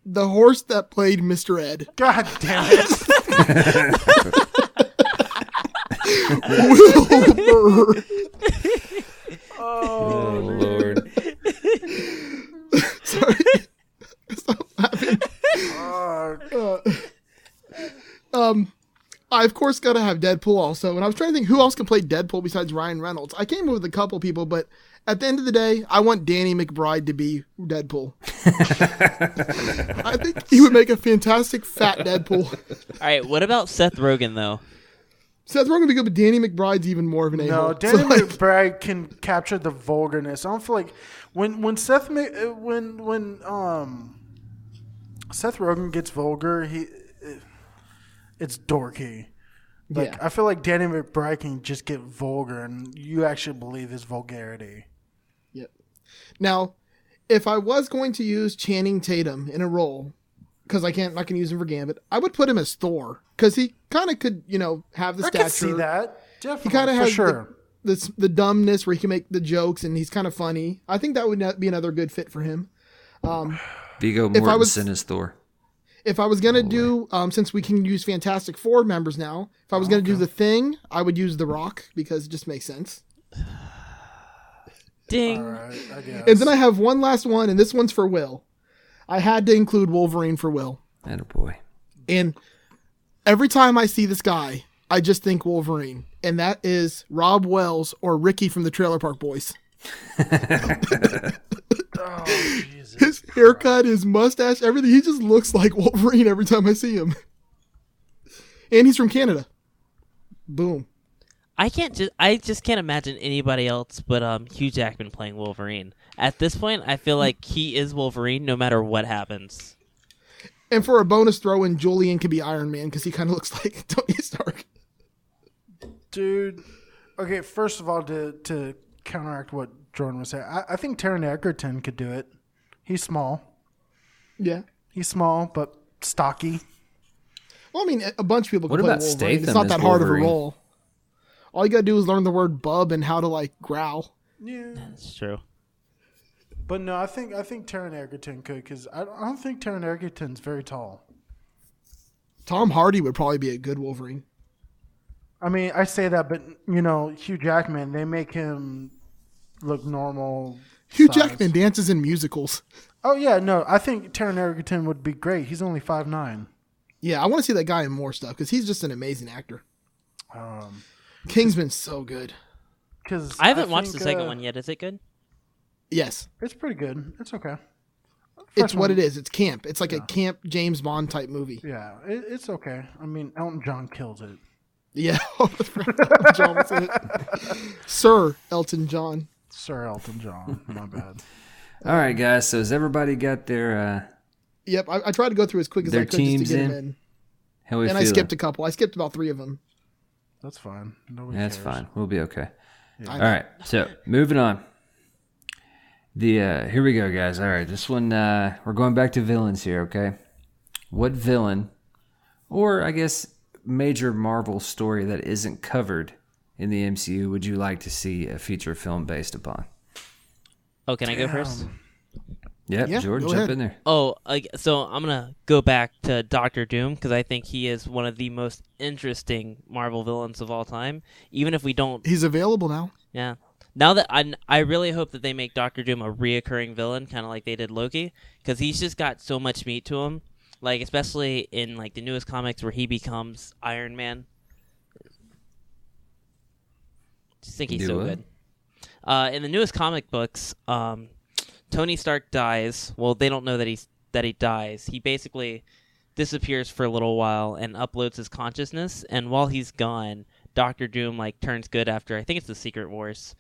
The horse that played Mr. Ed. God damn it. Wilbur. Oh, *laughs* Lord. Sorry. Stop laughing. Oh, Uh, um, I of course got to have Deadpool also, and I was trying to think who else can play Deadpool besides Ryan Reynolds. I came up with a couple people, but at the end of the day, I want Danny McBride to be Deadpool. *laughs* I think he would make a fantastic fat Deadpool. *laughs* All right, what about Seth Rogen though? Seth Rogen would be good, but Danny McBride's even more of an a-hole. No, Danny *laughs* So, like, McBride can capture the vulgarness. I don't feel like when when Seth uh, when when um Seth Rogen gets vulgar. He, it's dorky. Like Yeah. I feel like Danny McBride can just get vulgar, and you actually believe his vulgarity. Yep. Now, if I was going to use Channing Tatum in a role, because I can't, I can use him for Gambit, I would put him as Thor because he kind of could, you know, have the I stature. can see that. Definitely, He kind of for has sure. the, the the dumbness where he can make the jokes and he's kind of funny. I think that would be another good fit for him. Um, Viggo If I was- Mortensen is Thor. If I was gonna do, um, since we can use Fantastic Four members now, if I was gonna do the Thing, I would use The Rock because it just makes sense. *sighs* Ding. All right, I guess. And then I have one last one, and this one's for Will. I had to include Wolverine for Will. And boy. And every time I see this guy, I just think Wolverine. And that is Robb Wells or Ricky from the Trailer Park Boys. *laughs* *laughs* oh, Jesus. His haircut, his mustache, everything. He just looks like Wolverine every time I see him. And he's from Canada. Boom. I can't just I just can't imagine anybody else but um Hugh Jackman playing Wolverine. At this point, I feel like he is Wolverine no matter what happens. And for a bonus throw in, Julian could be Iron Man because he kind of looks *laughs* like Tony Stark. dude. Okay, first of all, to to counteract what Jordan was saying, I, I think Taron Egerton could do it. He's small. Yeah. He's small but stocky. Well, I mean, a bunch of people can What play about Wolverine. It's not that hard Wolverine? of a role. All you gotta do is learn the word bub and how to like growl. Yeah, That's true. but no, I think I think Taron Egerton could because I, don't- I don't think Taron Egerton's very tall. Tom Hardy would probably be a good Wolverine. I mean, I say that, but you know, Hugh Jackman, they make him look normal. Hugh size. Jackman dances in musicals. Oh yeah, no, I think Taron Egerton would be great. He's only five nine. Yeah, I want to see that guy in more stuff because he's just an amazing actor. Um, Kingsman's so good. because I haven't watched the second uh, one yet. Is it good? Yes, It's pretty good. It's okay. it's First what it is. It's camp. It's like a camp James Bond type movie. Yeah, it, it's okay. I mean, Elton John kills it. Yeah, *laughs* Elton John it. *laughs* Sir Elton John. Sir Elton John. My bad. *laughs* All right, guys. So has everybody got their uh, Yep, I, I tried to go through as quick as I could just to get him in? in, how we and I skipped a couple. I skipped about three of them. That's fine. Nobody That's cares. fine. We'll be okay. I All know. right. So moving on. The uh here we go, guys. All right, this one uh we're going back to villains here. Okay, what villain, or I guess major Marvel story that isn't covered in the MCU would you like to see a feature film based upon? Oh, can I go first? Yep, Yeah, Jordan, jump ahead. in there. Oh, like, so I'm gonna go back to Doctor Doom because I think he is one of the most interesting Marvel villains of all time. Even if we don't, He's available now. yeah. Now that I, I really hope that they make Doctor Doom a reoccurring villain, kind of like they did Loki, because he's just got so much meat to him. Like especially in like the newest comics where he becomes Iron Man. Just think he's Do so what? good. Uh, in the newest comic books, um, Tony Stark dies. Well, they don't know that he's that he dies. He basically disappears for a little while and uploads his consciousness. And while he's gone, Doctor Doom like turns good after I think it's the Secret Wars,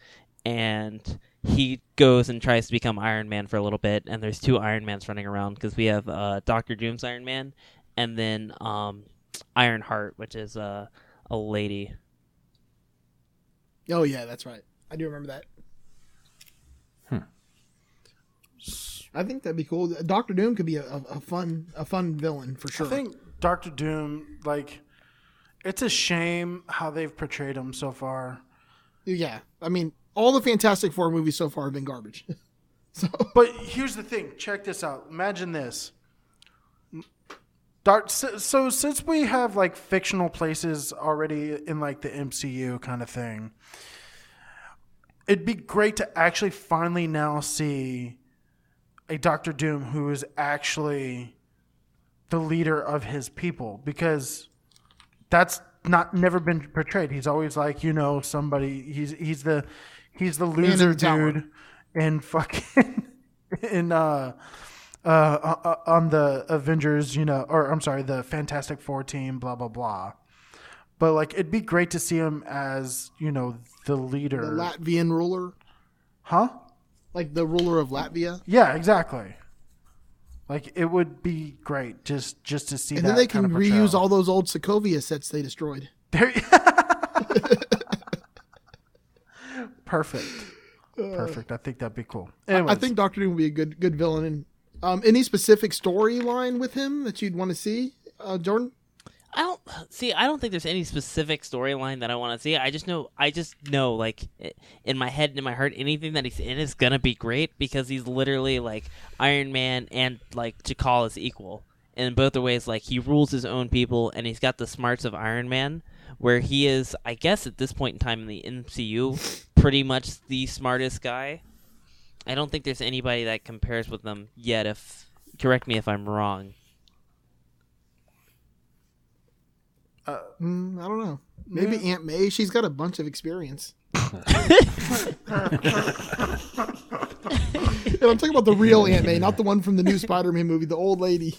and he goes and tries to become Iron Man for a little bit. And there's two Iron Mans running around because we have uh, Doctor Doom's Iron Man, and then um, Iron Heart, which is uh, a lady. Oh yeah, that's right. I do remember that. Hmm. I think that'd be cool. Doctor Doom could be a, a, a fun a fun villain for sure. I think Doctor Doom, like, it's a shame how they've portrayed him so far. yeah, I mean, all the Fantastic Four movies so far have been garbage. *laughs* so But here's the thing. Check this out. Imagine this. Dark, so, so since we have like fictional places already in like the MCU kind of thing, it'd be great to actually finally now see a Doctor Doom who is actually the leader of his people because that's not never been portrayed. He's always like, you know, somebody he's he's the he's the loser dude in fucking *laughs* in uh uh, uh, on the Avengers, you know, or I'm sorry, the Fantastic Four team, blah blah blah. But like, it'd be great to see him as you know the leader, the Latvian ruler, huh? like the ruler of Latvia. Yeah, exactly. Like it would be great just just to see. and that then they can reuse all those old Sokovia sets they destroyed. There- *laughs* Perfect. *laughs* Perfect. I think that'd be cool. I think Doctor Doom would be a good good villain. And um, any specific storyline with him that you'd want to see, uh, Jordan? I don't see. I don't think there's any specific storyline that I want to see. I just know. I just know, like in my head and in my heart, anything that he's in is gonna be great because he's literally like Iron Man and like Jakal is equal in both the ways. Like he rules his own people and he's got the smarts of Iron Man, where he is, I guess, at this point in time in the MCU, pretty much the smartest guy. I don't think there's anybody that compares with them yet. If correct me if I'm wrong. Mm, I don't know. Maybe Aunt May. She's got a bunch of experience. and *laughs* *laughs* I'm talking about the real Aunt May, not the one from the new Spider-Man movie, the old lady.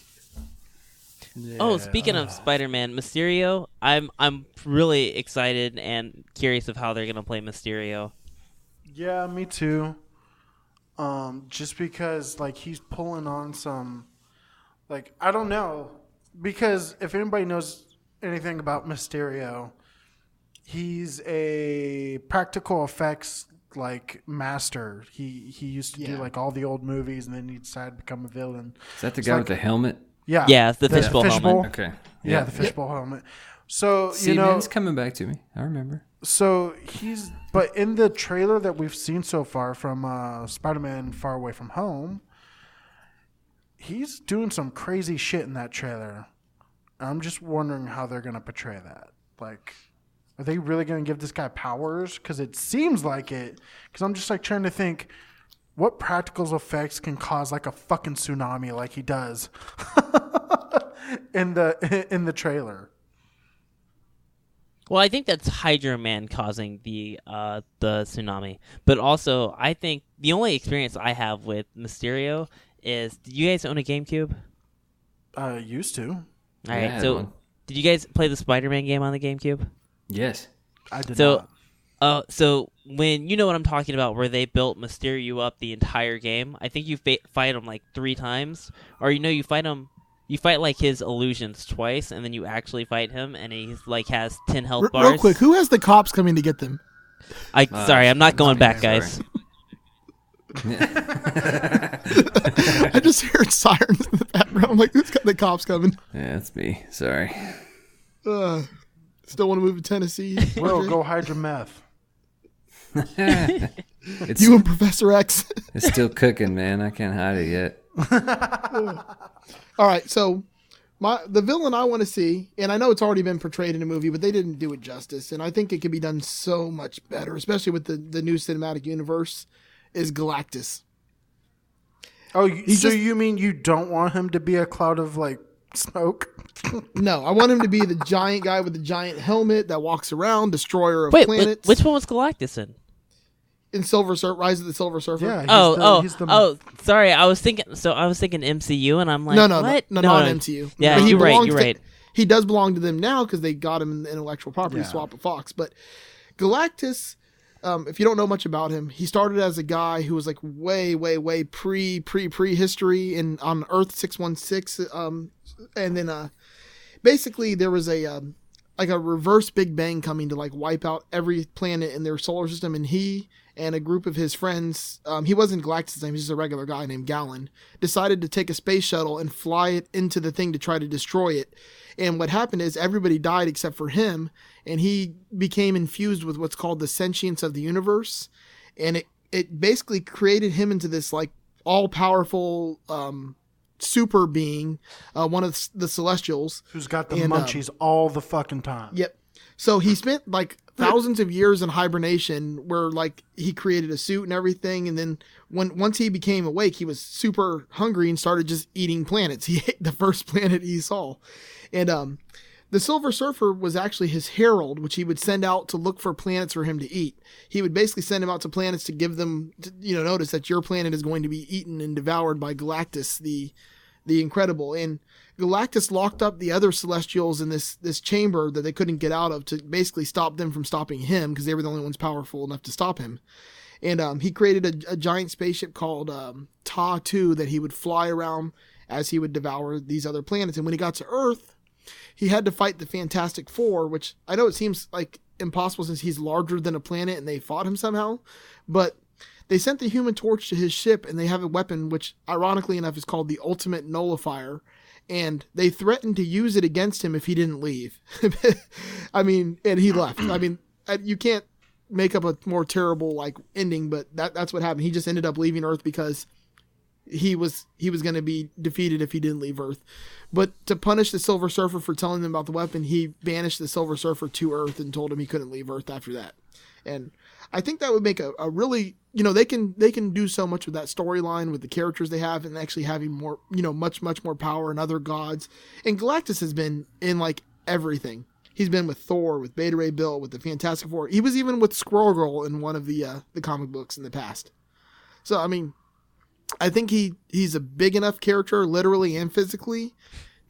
Oh, speaking of Spider-Man, Mysterio, I'm I'm really excited and curious of how they're gonna play Mysterio. Yeah, me too. Um, just because like he's pulling on some, like I don't know, because if anybody knows anything about Mysterio, he's a practical effects like master. He he used to do like all the old movies, and then he decided to become a villain. Is that the It's guy like- with the helmet? Yeah, Yeah, it's the fishbowl helmet. Okay. Yeah, the fishbowl helmet. So See, you know, coming back to me. I remember. So he's, but in the trailer that we've seen so far from uh, Spider-Man: Far Away from Home, he's doing some crazy shit in that trailer. I'm just wondering how they're gonna portray that. Like, are they really gonna give this guy powers? Because it seems like it. Because I'm just like trying to think, what practical effects can cause like a fucking tsunami like he does *laughs* in the in the trailer. Well, I think that's Hydro Man causing the uh, the tsunami, but also I think the only experience I have with Mysterio is. Did you guys own a GameCube? Uh, used to. All Yeah, I right, had so one. did you guys play the Spider-Man game on the GameCube? Yes. I did So, not. uh, so when you know what I'm talking about, where they built Mysterio up the entire game, I think you fa- fight him like three times, or you know you fight him, you fight like his illusions twice, and then you actually fight him, and he's like has ten health R- bars. real quick, who has the cops coming to get them? I Uh, sorry, I'm not going back, guys. *laughs* *laughs* I just heard sirens in the background. I'm like, who's got the cops coming? Yeah, that's me. Sorry. Uh, still want to move to Tennessee? *laughs* Will RJ? go hydro meth. It's You and Professor X. it's still cooking, man. I can't hide it yet. All right, so my the villain I want to see, and I know it's already been portrayed in a movie, but they didn't do it justice, and I think it could be done so much better, especially with the the new cinematic universe. Is Galactus? Oh, you, He so just- you mean you don't want him to be a cloud of like smoke? *laughs* No, I want him to be the giant guy with the giant helmet that walks around, destroyer of Wait, wh- planets. which one was Galactus in? In Silver Surfer, Rise of the Silver Surfer? Yeah. He's oh, the, oh, he's the, oh! Sorry, I was thinking. So I was thinking MCU, and I'm like, no, no, what? no, no, not MCU. Yeah, But he you're right. You're to- right. He does belong to them now because they got him in the intellectual property Yeah. swap with Fox. But Galactus, um, if you don't know much about him, he started as a guy who was like way, way, way pre, pre, pre history in on Earth six one six. Um, and then uh, basically there was a um, like a reverse Big Bang coming to like wipe out every planet in their solar system, and he and a group of his friends, um, he wasn't Galactus' name, he's just a regular guy named Galan, decided to take a space shuttle and fly it into the thing to try to destroy it. And what happened is everybody died except for him, and he became infused with what's called the sentience of the universe, and it it basically created him into this like all powerful um, super being, uh, one of the Celestials. who's got the and, um, munchies all the fucking time. Yep. So he spent like thousands of years in hibernation where like he created a suit and everything and then when once he became awake he was super hungry and started just eating planets. *laughs* He ate the first planet he saw. And um the Silver Surfer was actually his herald, which he would send out to look for planets for him to eat. He would basically send him out to planets to give them, to, you know, notice that your planet is going to be eaten and devoured by Galactus, the the Incredible. And Galactus locked up the other Celestials in this this chamber that they couldn't get out of to basically stop them from stopping him because they were the only ones powerful enough to stop him. And um, he created a, a giant spaceship called um, Ta 2 that he would fly around as he would devour these other planets. And when he got to Earth, he had to fight the Fantastic Four, which I know it seems like impossible since he's larger than a planet and they fought him somehow, but they sent the Human Torch to his ship and they have a weapon which, ironically enough, is called the Ultimate Nullifier. And they threatened to use it against him if he didn't leave. *laughs* I mean, and he left. I mean, you can't make up a more terrible like ending, but that that's what happened. He just ended up leaving Earth because he was he was going to be defeated if he didn't leave Earth. But to punish the Silver Surfer for telling them about the weapon, he banished the Silver Surfer to Earth and told him he couldn't leave Earth after that. And I think that would make a, a really you know they can they can do so much with that storyline with the characters they have and actually having more you know much much more power and other gods. And Galactus has been in like everything. He's been with Thor, with Beta Ray Bill, with the Fantastic Four. He was even with Squirrel Girl in one of the uh, the comic books in the past. So I mean, I think he he's a big enough character, literally and physically,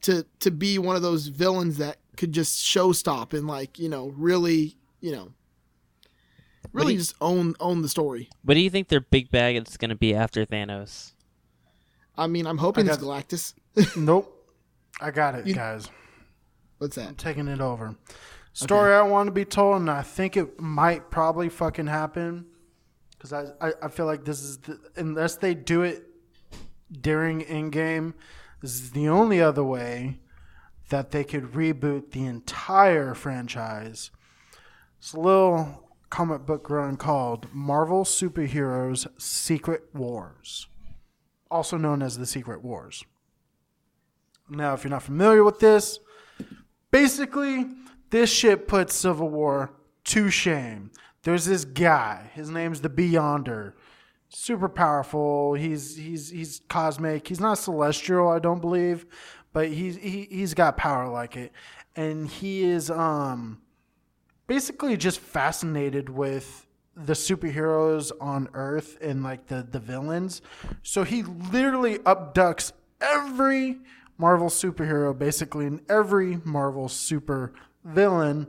to to be one of those villains that could just show stop and like you know really you know really you- just own own the story. What do you think their big bag is going to be after Thanos? I mean, I'm hoping I it's Galactus. *laughs* Nope. I got it, You- guys. What's I'm that? taking it over. Story I want to be told, and I think it might probably fucking happen. Because I, I, I feel like this is, the, unless they do it during Endgame, this is the only other way that they could reboot the entire franchise. It's a little comic book run called Marvel Superheroes Secret Wars, also known as the Secret Wars. Now, if you're not familiar with this, basically, this shit puts Civil War to shame. There's this guy. His name's the Beyonder. Super powerful. He's he's he's cosmic. He's not celestial, I don't believe, but he's he, he's got power like it, and he is um basically just fascinated with the superheroes on Earth and like the the villains. So he literally abducts every Marvel superhero, basically, and every Marvel super villain,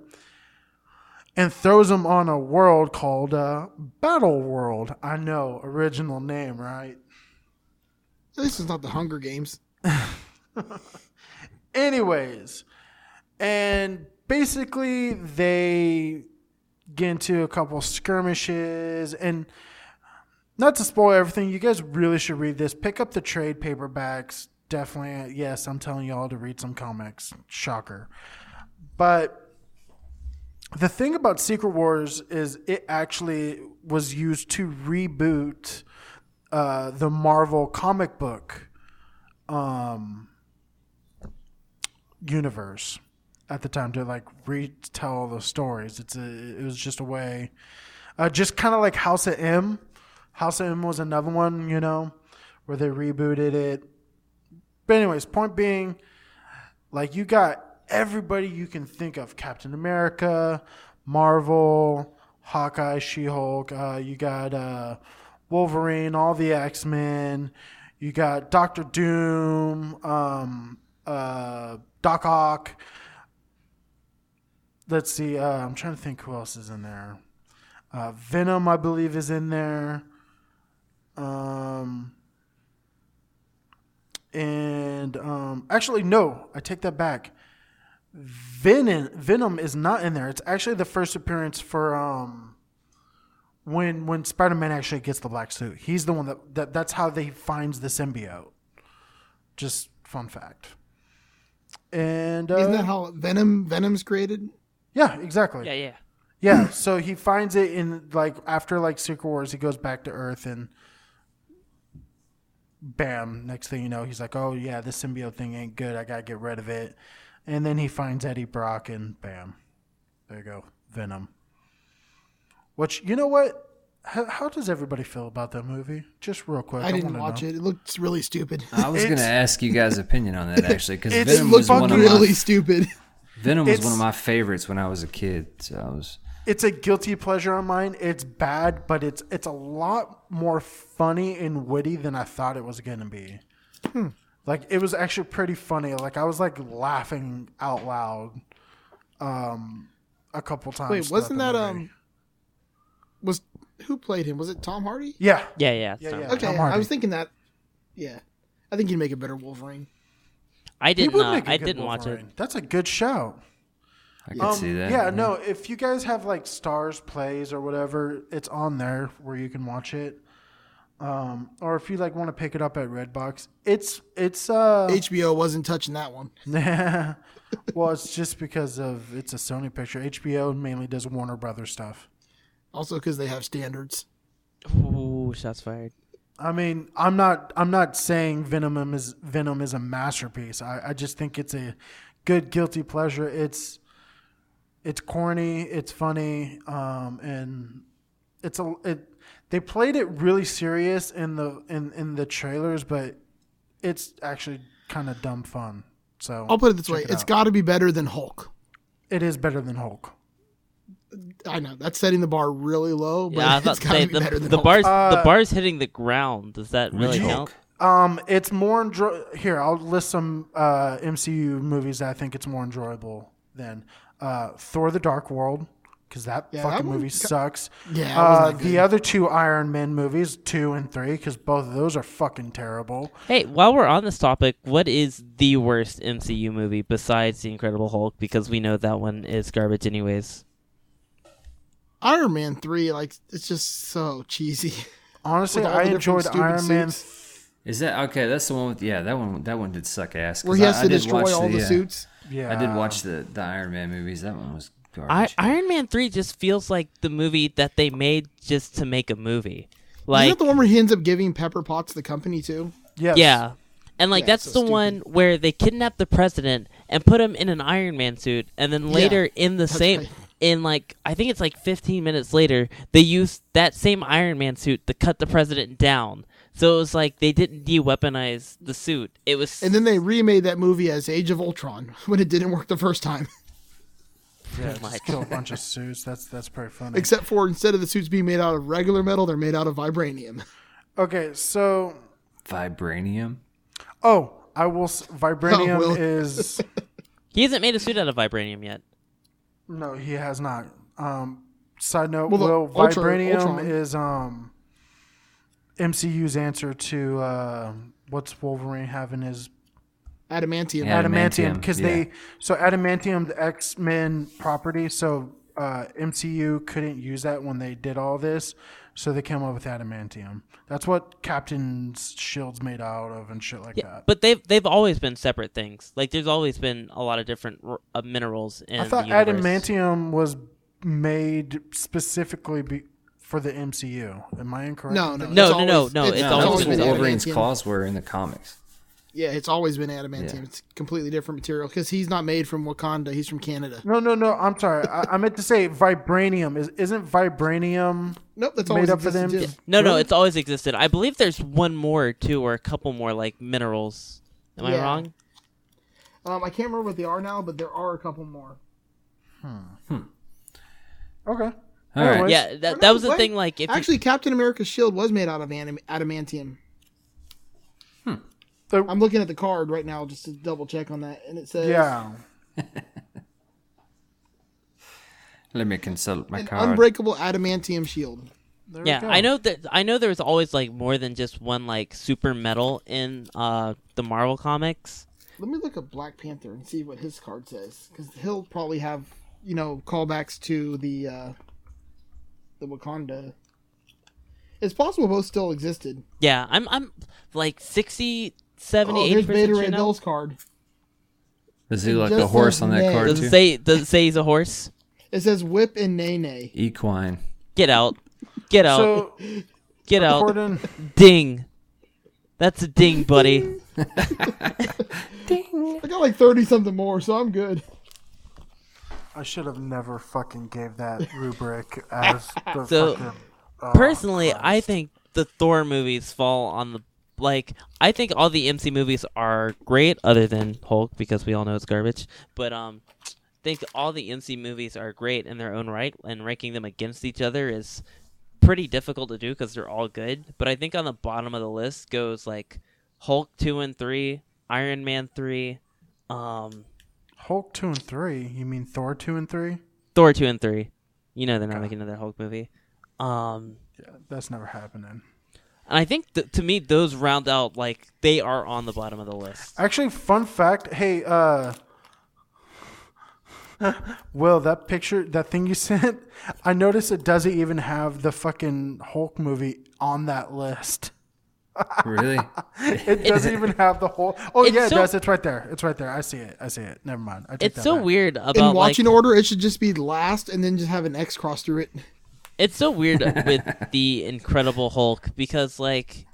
and throws them on a world called uh, Battle World. I know, original name, right? This is not the Hunger Games. *laughs* Anyways, and basically they get into a couple skirmishes and not to spoil everything, you guys really should read this. Pick up the trade paperbacks. Definitely, yes, I'm telling y'all to read some comics. Shocker. But the thing about Secret Wars is it actually was used to reboot uh, the Marvel comic book um, universe at the time to like retell the stories. It's a it was just a way, uh, just kind of like House of M. House of M was another one, you know, where they rebooted it. But anyways, point being, like you got everybody you can think of: Captain America, Marvel, Hawkeye, She Hulk. Uh, you got uh, Wolverine, all the X Men. You got Doctor Doom, um, uh, Doc Ock. Let's see. Uh, I'm trying to think who else is in there. Uh, Venom, I believe, is in there. Um, and um, actually, no, I take that back. Venom, Venom is not in there. It's actually the first appearance for um, when when Spider Man actually gets the black suit. He's the one that, that that's how they finds the symbiote. Just fun fact. And uh, Isn't that how Venom Venom's created? Yeah, exactly. Yeah, yeah. Yeah, so he finds it in like after like Secret Wars, he goes back to Earth and bam, next thing you know, he's like, "Oh yeah, this symbiote thing ain't good. I gotta get rid of it." And then he finds Eddie Brock and bam, there you go, Venom. Which you know what? How, how does everybody feel about that movie? Just real quick, I didn't watch know. it. It looks really stupid. I was going to ask you guys' opinion on that actually, because It's *laughs* it Venom was one of really my stupid. Venom was It's- one of my favorites when I was a kid. So I was it's a guilty pleasure on mine. It's bad, but it's it's a lot more funny and witty than I thought it was gonna be. Hmm. Like it was actually pretty funny. Like I was like laughing out loud, um, a couple times. Wait, wasn't that movie. um was who played him? Was it Tom Hardy? Yeah, Yeah, yeah. Yeah, so- yeah. Okay, Tom I was thinking that. Yeah, I think he'd make a better Wolverine. I didn't. would make a I good didn't watch it. That's a good show. I could Um, see that. Yeah, no. If you guys have like Stars Plays or whatever, it's on there where you can watch it. Um, or if you like want to pick it up at Redbox, it's it's uh HBO wasn't touching that one. *laughs* well, it's just because of it's a Sony picture. HBO mainly does Warner Brothers stuff. Also because they have standards. Ooh, shots fired. I mean, I'm not I'm not saying Venom is Venom is a masterpiece. I, I just think it's a good guilty pleasure. It's it's corny, it's funny, um, and it's a it. They played it really serious in the in in the trailers, but it's actually kind of dumb fun. So I'll put it this way: it it's out. got to be better than Hulk. it is better than Hulk. I know that's setting the bar really low, but Yeah, I was it's got to say be the, better than the Hulk. bars. the Uh, bars hitting the ground. Does that really Which count? Um, it's more enjoy. Here, I'll list some uh, MCU movies that I think it's more enjoyable than uh, Thor: The Dark World because that Yeah, fucking one movie ca- sucks. Yeah, uh, the other two Iron Man movies, two and three, because both of those are fucking terrible. Hey, while we're on this topic, what is the worst MCU movie besides The Incredible Hulk? Because we know that one is garbage, anyways. Iron Man three, like it's just so cheesy. *laughs* Honestly, I enjoyed Iron Man. suits. Is that okay? That's the one with yeah. That one that one did suck ass. 'cause where he has I to did destroy all the uh, suits. Yeah, I did watch the the Iron Man movies. That one was I, garbage. Iron Man three just feels like the movie that they made just to make a movie. Isn't that the one where he ends up giving Pepper Potts the company too? Yes. yeah, and like Yeah, that's so the stupid. one where they kidnap the president and put him in an Iron Man suit, and then later in the same. right. In like I think it's like 15 minutes later, they used that same Iron Man suit to cut the president down. So it was like they didn't de-weaponize the suit. It was And then they remade that movie as Age of Ultron *laughs* when it didn't work the first time. *laughs* Yeah, *laughs* just kill a bunch of suits. That's that's pretty funny. Except for instead of the suits being made out of regular metal, they're made out of vibranium. okay, so Vibranium. oh, I will. s- Vibranium oh, Will. is he hasn't made a suit out of vibranium yet. No, he has not. Um, side note: Well, Will Ultra- Vibranium Ultron. is um MCU's answer to uh, what's Wolverine having his Adamantium. Adamantium Adamantium, because yeah. they so adamantium the X Men property. So uh, MCU couldn't use that when they did all this, so they came up with adamantium. That's what Captain's shield's made out of and shit like Yeah, that. but they've they've always been separate things. Like there's always been a lot of different uh, minerals in I thought the adamantium was made specifically be, for the MCU. Am I incorrect? No, with no. No, it's no, no, no, It's, it's No, it's always that's always been Wolverine's claws were in the comics. Yeah, it's always been adamantium. Yeah. It's completely different material because he's not made from Wakanda. He's from Canada. No, no, no. I'm sorry. I, I meant to say vibranium. Is isn't vibranium? Nope, that's Made up for them? too. No, no, it's always existed. I believe there's one more two, or a couple more like minerals. Am I wrong? Um, I can't remember what they are now, but there are a couple more. Hmm. Okay. All right. Anyways. Yeah, that that was the thing. Like, if you, Actually, Captain America's shield was made out of anim- adamantium. So- I'm looking at the card right now just to double check on that, and it says Yeah. *laughs* Let me consult my an card. unbreakable adamantium shield. There yeah. I know that I know there's always like more than just one like super metal in uh the Marvel comics. Let me look at Black Panther and see what his card says, because he'll probably have you know callbacks to the uh, the Wakanda. It's possible both still existed. Yeah, I'm I'm like 60, 70, oh, 80 there's Beta percent Ray sure card. Does he It look just a horse on that Ned. card Does too? it say does it say he's a horse? It says Whip and nay nay. Equine. Get out. Get out. So Get out. according, Ding. That's a ding, buddy. *laughs* Ding. I got like thirty something more, so I'm good. I should have never fucking gave that *laughs* rubric as the So, fucking. oh, Personally, I think the Thor movies fall on the like. I think all the MC movies are great, other than Hulk, because we all know it's garbage. But um, I think all the MC movies are great in their own right, and ranking them against each other is pretty difficult to do because they're all good. But I think on the bottom of the list goes like Hulk two and three, Iron Man three, um, Hulk two and three. You mean Thor two and three? Thor two and three. You know they're not making another Hulk movie. Um, Yeah, that's never happening. And I think th- to me those round out like they are on the bottom of the list. Actually, fun fact. Hey, uh, *laughs* Will, that picture, that thing you *laughs* sent, I noticed it doesn't even have the fucking Hulk movie on that list. *laughs* Really? It doesn't even have the whole. Oh It's yeah, it does. It's right there. It's right there. I see it. I see it. Never mind. I It's that so back. weird about In like watching order, it should just be last and then just have an X cross through it. It's so weird with *laughs* the Incredible Hulk because like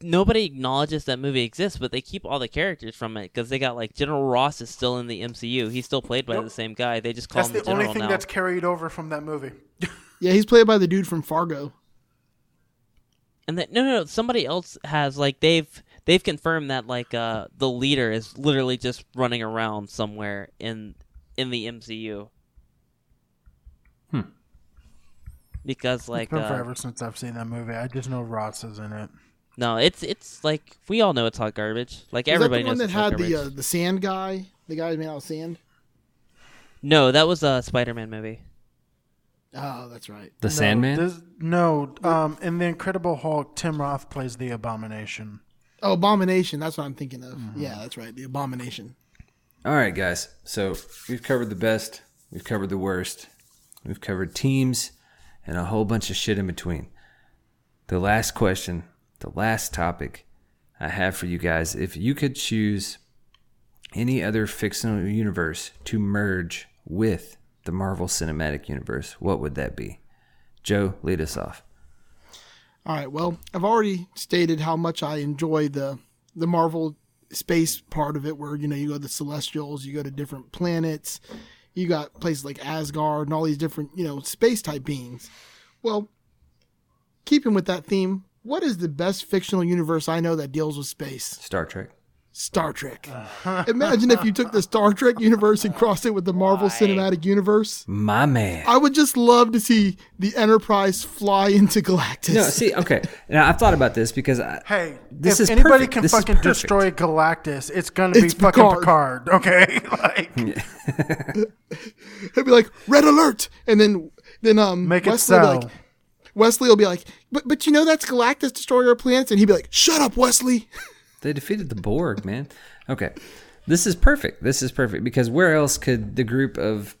nobody acknowledges that movie exists, but they keep all the characters from it because they got like General Ross is still in the MCU. He's still played by Yep. the same guy. They just call That's him the, the, only thing now. that's carried over from that movie. *laughs* Yeah, he's played by the dude from Fargo. And that no, no, no, somebody else has like they've they've confirmed that like uh the leader is literally just running around somewhere in in the MCU. Hmm. Because like it's been uh, forever since I've seen that movie. I just know Ross is in it. no, it's it's like we all know it's hot garbage. Like Is everybody that the one knows that it's hot had the garbage. uh, the sand guy? The guy made out of sand. No, that was a Spider-Man movie. Oh, that's right. The No, Sandman? this- no, um, in the Incredible Hulk, Tim Roth plays the Abomination. Oh, Abomination. That's what I'm thinking of. Mm-hmm. Yeah, that's right. The Abomination. All right, guys. So we've covered the best, we've covered the worst, we've covered teams, and a whole bunch of shit in between. The last question, the last topic I have for you guys if you could choose any other fictional universe to merge with the Marvel Cinematic Universe, what would that be? Joe, lead us off. All right. Well, I've already stated how much I enjoy the the Marvel space part of it, where you know you go to the Celestials, you go to different planets, you got places like Asgard and all these different you know space type beings. Well, keeping with that theme, what is the best fictional universe I know that deals with space? Star Trek. Star Trek. *laughs* Imagine if you took the Star Trek universe and crossed it with the Marvel Cinematic Universe. My man. I would just love to see the Enterprise fly into Galactus. No, see, okay. Now I've thought about this because I, Hey, This if is anybody perfect. can This fucking destroy Galactus, it's gonna be It's fucking Picard. Picard. Okay, *laughs* like *laughs* He'll be like, "Red alert!" and then then um make Wesley will so. be like, Wesley will be like, "But but you know that's Galactus destroying our planets," and he'd be like, "Shut up, Wesley." They defeated the Borg, man. Okay. This is perfect. This is perfect because where else could the group of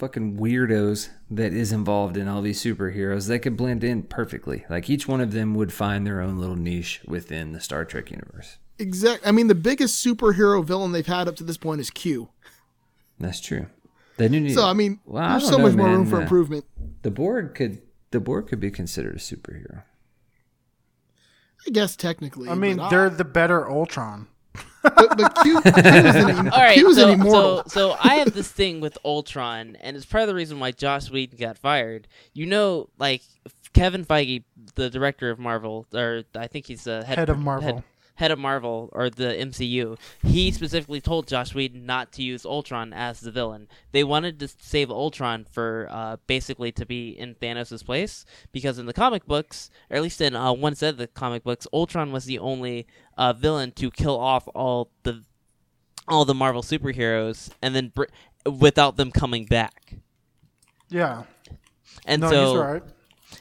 fucking weirdos that is involved in all these superheroes they could blend in perfectly. Like each one of them would find their own little niche within the Star Trek universe. Exact. I mean, the biggest superhero villain they've had up to this point is Q. That's true. They do need So I mean, Well, there's don't so know, much more room for improvement. The Borg could the Borg could be considered a superhero. I guess technically. I mean, they're the better Ultron. but, but Q, Q is an, *laughs* All right, Q is so, an immortal. so so I have this thing with Ultron, and it's part of the reason why Josh Whedon got fired. You know, like Kevin Feige, the director of Marvel, or I think he's the head, Head of Marvel. head, head of Marvel or the MCU. He specifically told Josh Whedon not to use Ultron as the villain. They wanted to save Ultron for uh, basically to be in Thanos' place because in the comic books, or at least in uh, one set of the comic books, Ultron was the only uh, villain to kill off all the all the Marvel superheroes and then br- without them coming back. Yeah. And no, so he's right.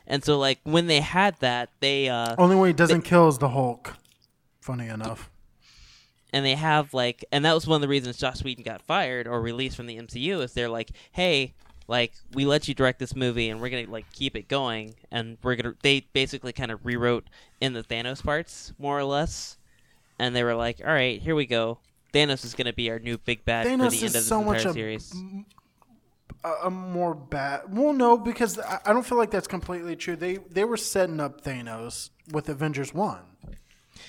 and so like when they had that, they uh Only way he doesn't kill is the Hulk. Funny enough. and they have like and that was one of the reasons Josh Whedon got fired or released from the MCU is they're like, "Hey, like we let you direct this movie and we're going to like keep it going and we're to they basically kind of rewrote in the Thanos parts more or less. And they were like, "All right, here we go. Thanos is going to be our new big bad for Thanos the end of this so much entire a- series." A, a more bad. Well, no, because I, I don't feel like that's completely true. They they were setting up Thanos with Avengers One.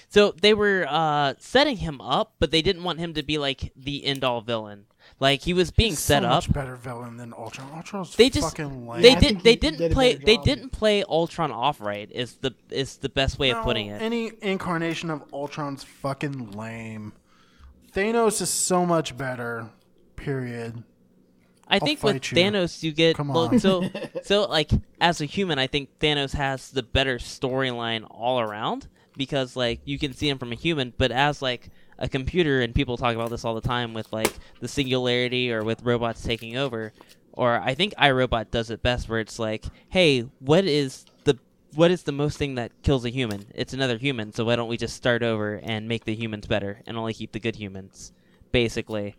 So they were uh, setting him up, but they didn't want him to be like the end all villain. Like he was being He's set so up. much better villain than Ultron. Ultron's They just fucking lame. they did think they he didn't did play they didn't play Ultron off right. Is the is the best way of putting it. Any incarnation of Ultron's fucking lame. Thanos is so much better. Period. I think with you. Thanos you get Come well, on. so *laughs* so like as a human, I think Thanos has the better storyline all around because like you can see him from a human, but as like a computer, and people talk about this all the time with like the singularity or with robots taking over. Or I think iRobot does it best, where it's like, hey, what is the what is the most thing that kills a human? It's another human. So why don't we just start over and make the humans better and only keep the good humans, basically,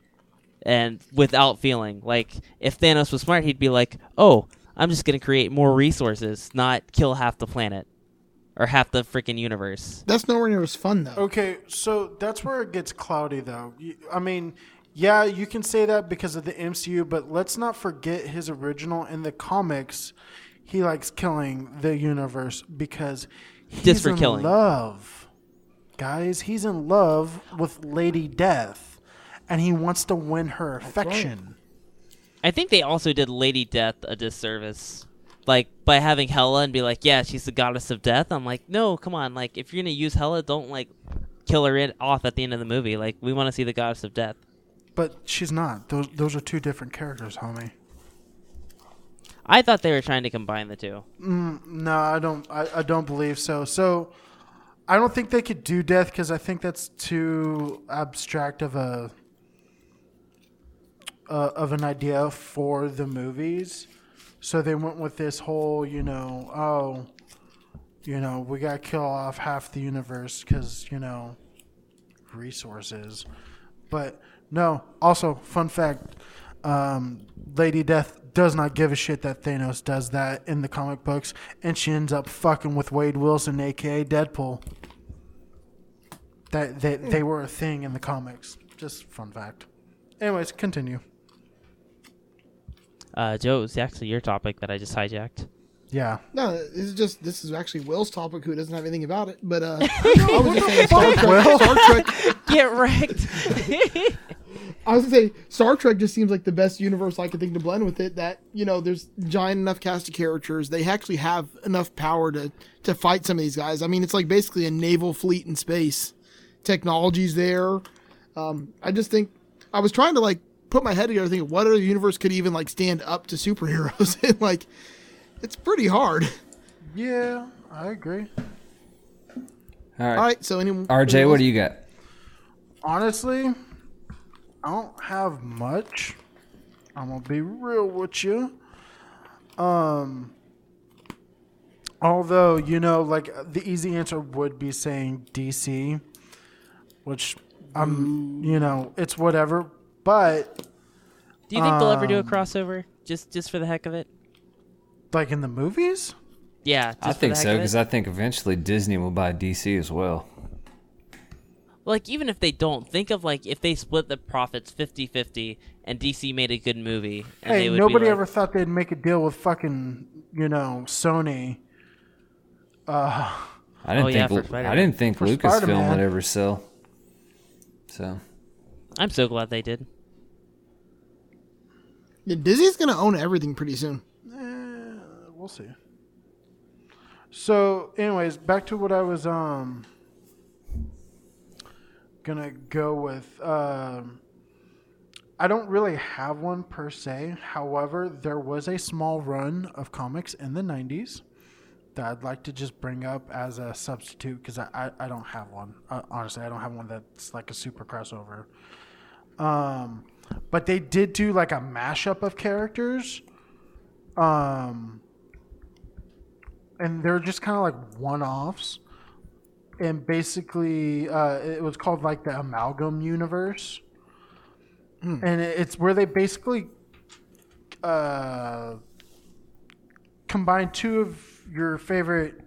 and without feeling like if Thanos was smart, he'd be like, "Oh, I'm just gonna create more resources, not kill half the planet or half the freaking universe." That's nowhere near as fun though. Okay, so that's where it gets cloudy, though. I mean, yeah, you can say that because of the MCU, but let's not forget his original in the comics. He likes killing the universe because he's Just for in killing. love. Guys, he's in love with Lady Death, and he wants to win her affection. I think they also did Lady Death a disservice. Like by having Hela and be like, yeah, she's the goddess of death. I'm like, no, come on. Like if you're gonna use Hela, don't like kill her in, off at the end of the movie. Like we want to see the goddess of death. But she's not. Those those are two different characters, homie. I thought they were trying to combine the two. Mm, no, I don't. I, I don't believe so. So, I don't think they could do death because I think that's too abstract of a uh, of an idea for the movies. So they went with this whole, you know, oh, you know, we got to kill off half the universe because you know resources. But no. Also, fun fact: um, Lady Death does not give a shit that Thanos does that in the comic books, and she ends up fucking with Wade Wilson, aka Deadpool. That they, they were a thing in the comics. Just fun fact. Anyways, continue. Uh, Joe, it's actually your topic that I just hijacked. Yeah. No, this is just this is actually Will's topic, who doesn't have anything about it. But uh, *laughs* I was just saying Star Trek. Star Trek. Get wrecked. *laughs* I was gonna say Star Trek just seems like the best universe I could think to blend with it. That you know, there's giant enough cast of characters. They actually have enough power to to fight some of these guys. I mean, it's like basically a naval fleet in space. Technology's there. Um, I just think I was trying to like put my head together, thinking what other universe could even like stand up to superheroes, *laughs* and like it's pretty hard. Yeah, I agree. All right. All right, so any RJ, what do you got? Honestly, I don't have much. I'm gonna be real with you. Um, although you know, like the easy answer would be saying DC, which I'm, you know, it's whatever. But Do you think they'll ever do a Um, crossover just just for the heck of it? like in the movies, Yeah, just I for think the heck so because I think eventually Disney will buy DC as well. like even if they don't think of like if they split the profits 50-50 and dc made a good movie and hey, they would nobody be like, ever thought they'd make a deal with fucking, you know, Sony. Uh, I didn't Oh, think for Lu- I didn't think For Lucasfilm Spider-Man. would ever sell. So i'm so glad they did Yeah, Disney's gonna own everything pretty soon. Eh, we'll see. So, anyways, back to what I was um gonna go with. Um, I don't really have one per se. However, there was a small run of comics in the '90s that I'd like to just bring up as a substitute because I, I I don't have one. Uh, honestly, I don't have one that's like a super crossover. Um, but they did do like a mashup of characters. Um and they're just kind of like one-offs. And basically uh it was called like the amalgam universe. And it's where they basically uh combine two of your favorite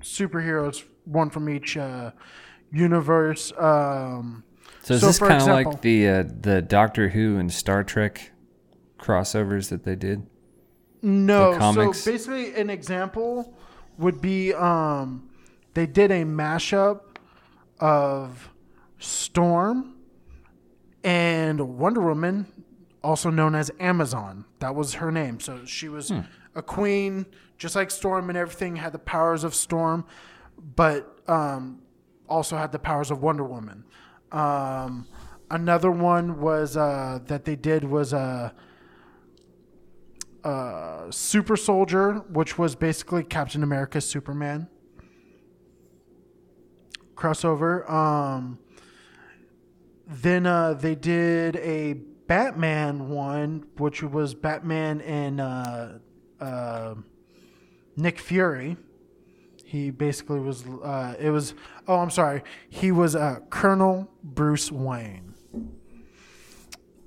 superheroes one from each uh universe. Um So is So, this kind of like the uh, the Doctor Who and Star Trek crossovers that they did? No, so basically an example would be um they did a mashup of Storm and Wonder Woman, also known as Amazon. That was her name. So she was a queen, just like Storm and everything, had the powers of Storm, but um, also had the powers of Wonder Woman. Um, another one was uh, that they did was uh, uh, Super Soldier, which was basically Captain America's Superman crossover. Um, then uh, they did a Batman one, which was Batman and uh, uh, Nick Fury. He basically was. Uh, it was. Oh, I'm sorry. He was uh, Colonel Bruce Wayne.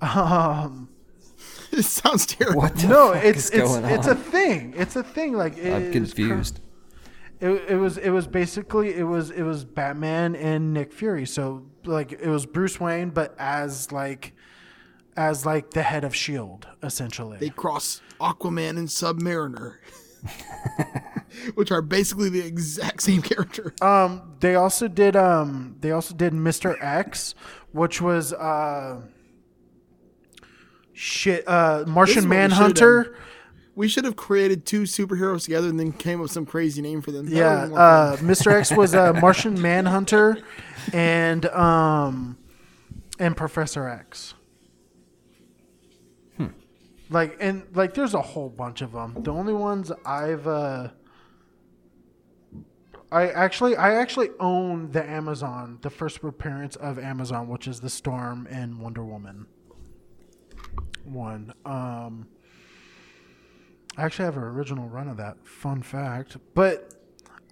Um, *laughs* it sounds terrible. What the no, fuck it's is it's going it's a thing. It's a thing. Like it I'm is confused. It, it was it was basically it was it was Batman and Nick Fury. So like it was Bruce Wayne, but as like as like the head of Shield, essentially. They cross Aquaman and Submariner, *laughs* *laughs* which are basically the exact same character. Um, they also did um, they also did Mister X, which was uh, shit. Uh, Martian what we should've Manhunter. We should have created two superheroes together and then came up with some crazy name for them. Yeah, would've been more uh. Mr. X was a Martian *laughs* Manhunter, and um, and Professor X. Like and like, there's a whole bunch of them. The only ones I've uh, I actually I actually own the Amazon, the first appearance of Amazon, which is the Storm and Wonder Woman one. Um, I actually have an original run of that. Fun fact, but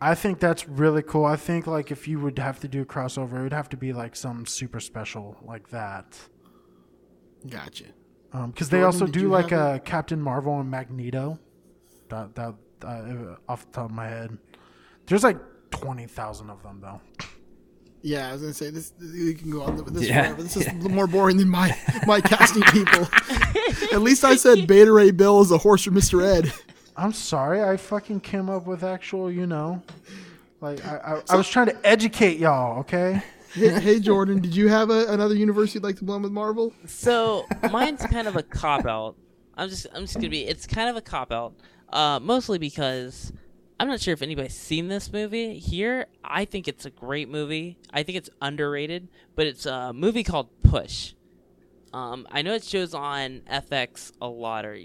I think that's really cool. I think like if you would have to do a crossover, it would have to be like some super special like that. Gotcha. Because they also do like have a Captain Marvel and Magneto. That that uh, off the top of my head, there's like twenty thousand of them though. Yeah, I was gonna say this. You can go on with this Yeah, forever. This is a *laughs* little more boring than my *laughs* my casting people. At least I said Beta Ray Bill is a horse for Mister Ed. I'm sorry, I fucking came up with actual, you know, like I I, I was trying to educate y'all. Okay. Hey, Jordan, did you have a, another universe you'd like to blend with Marvel? So mine's kind of a cop out. I'm just I'm just gonna be it's kind of a cop out. Uh, mostly because I'm not sure if anybody's seen this movie here. I think it's a great movie. I think it's underrated, but it's a movie called Push. Um, I know it shows on FX a lot, or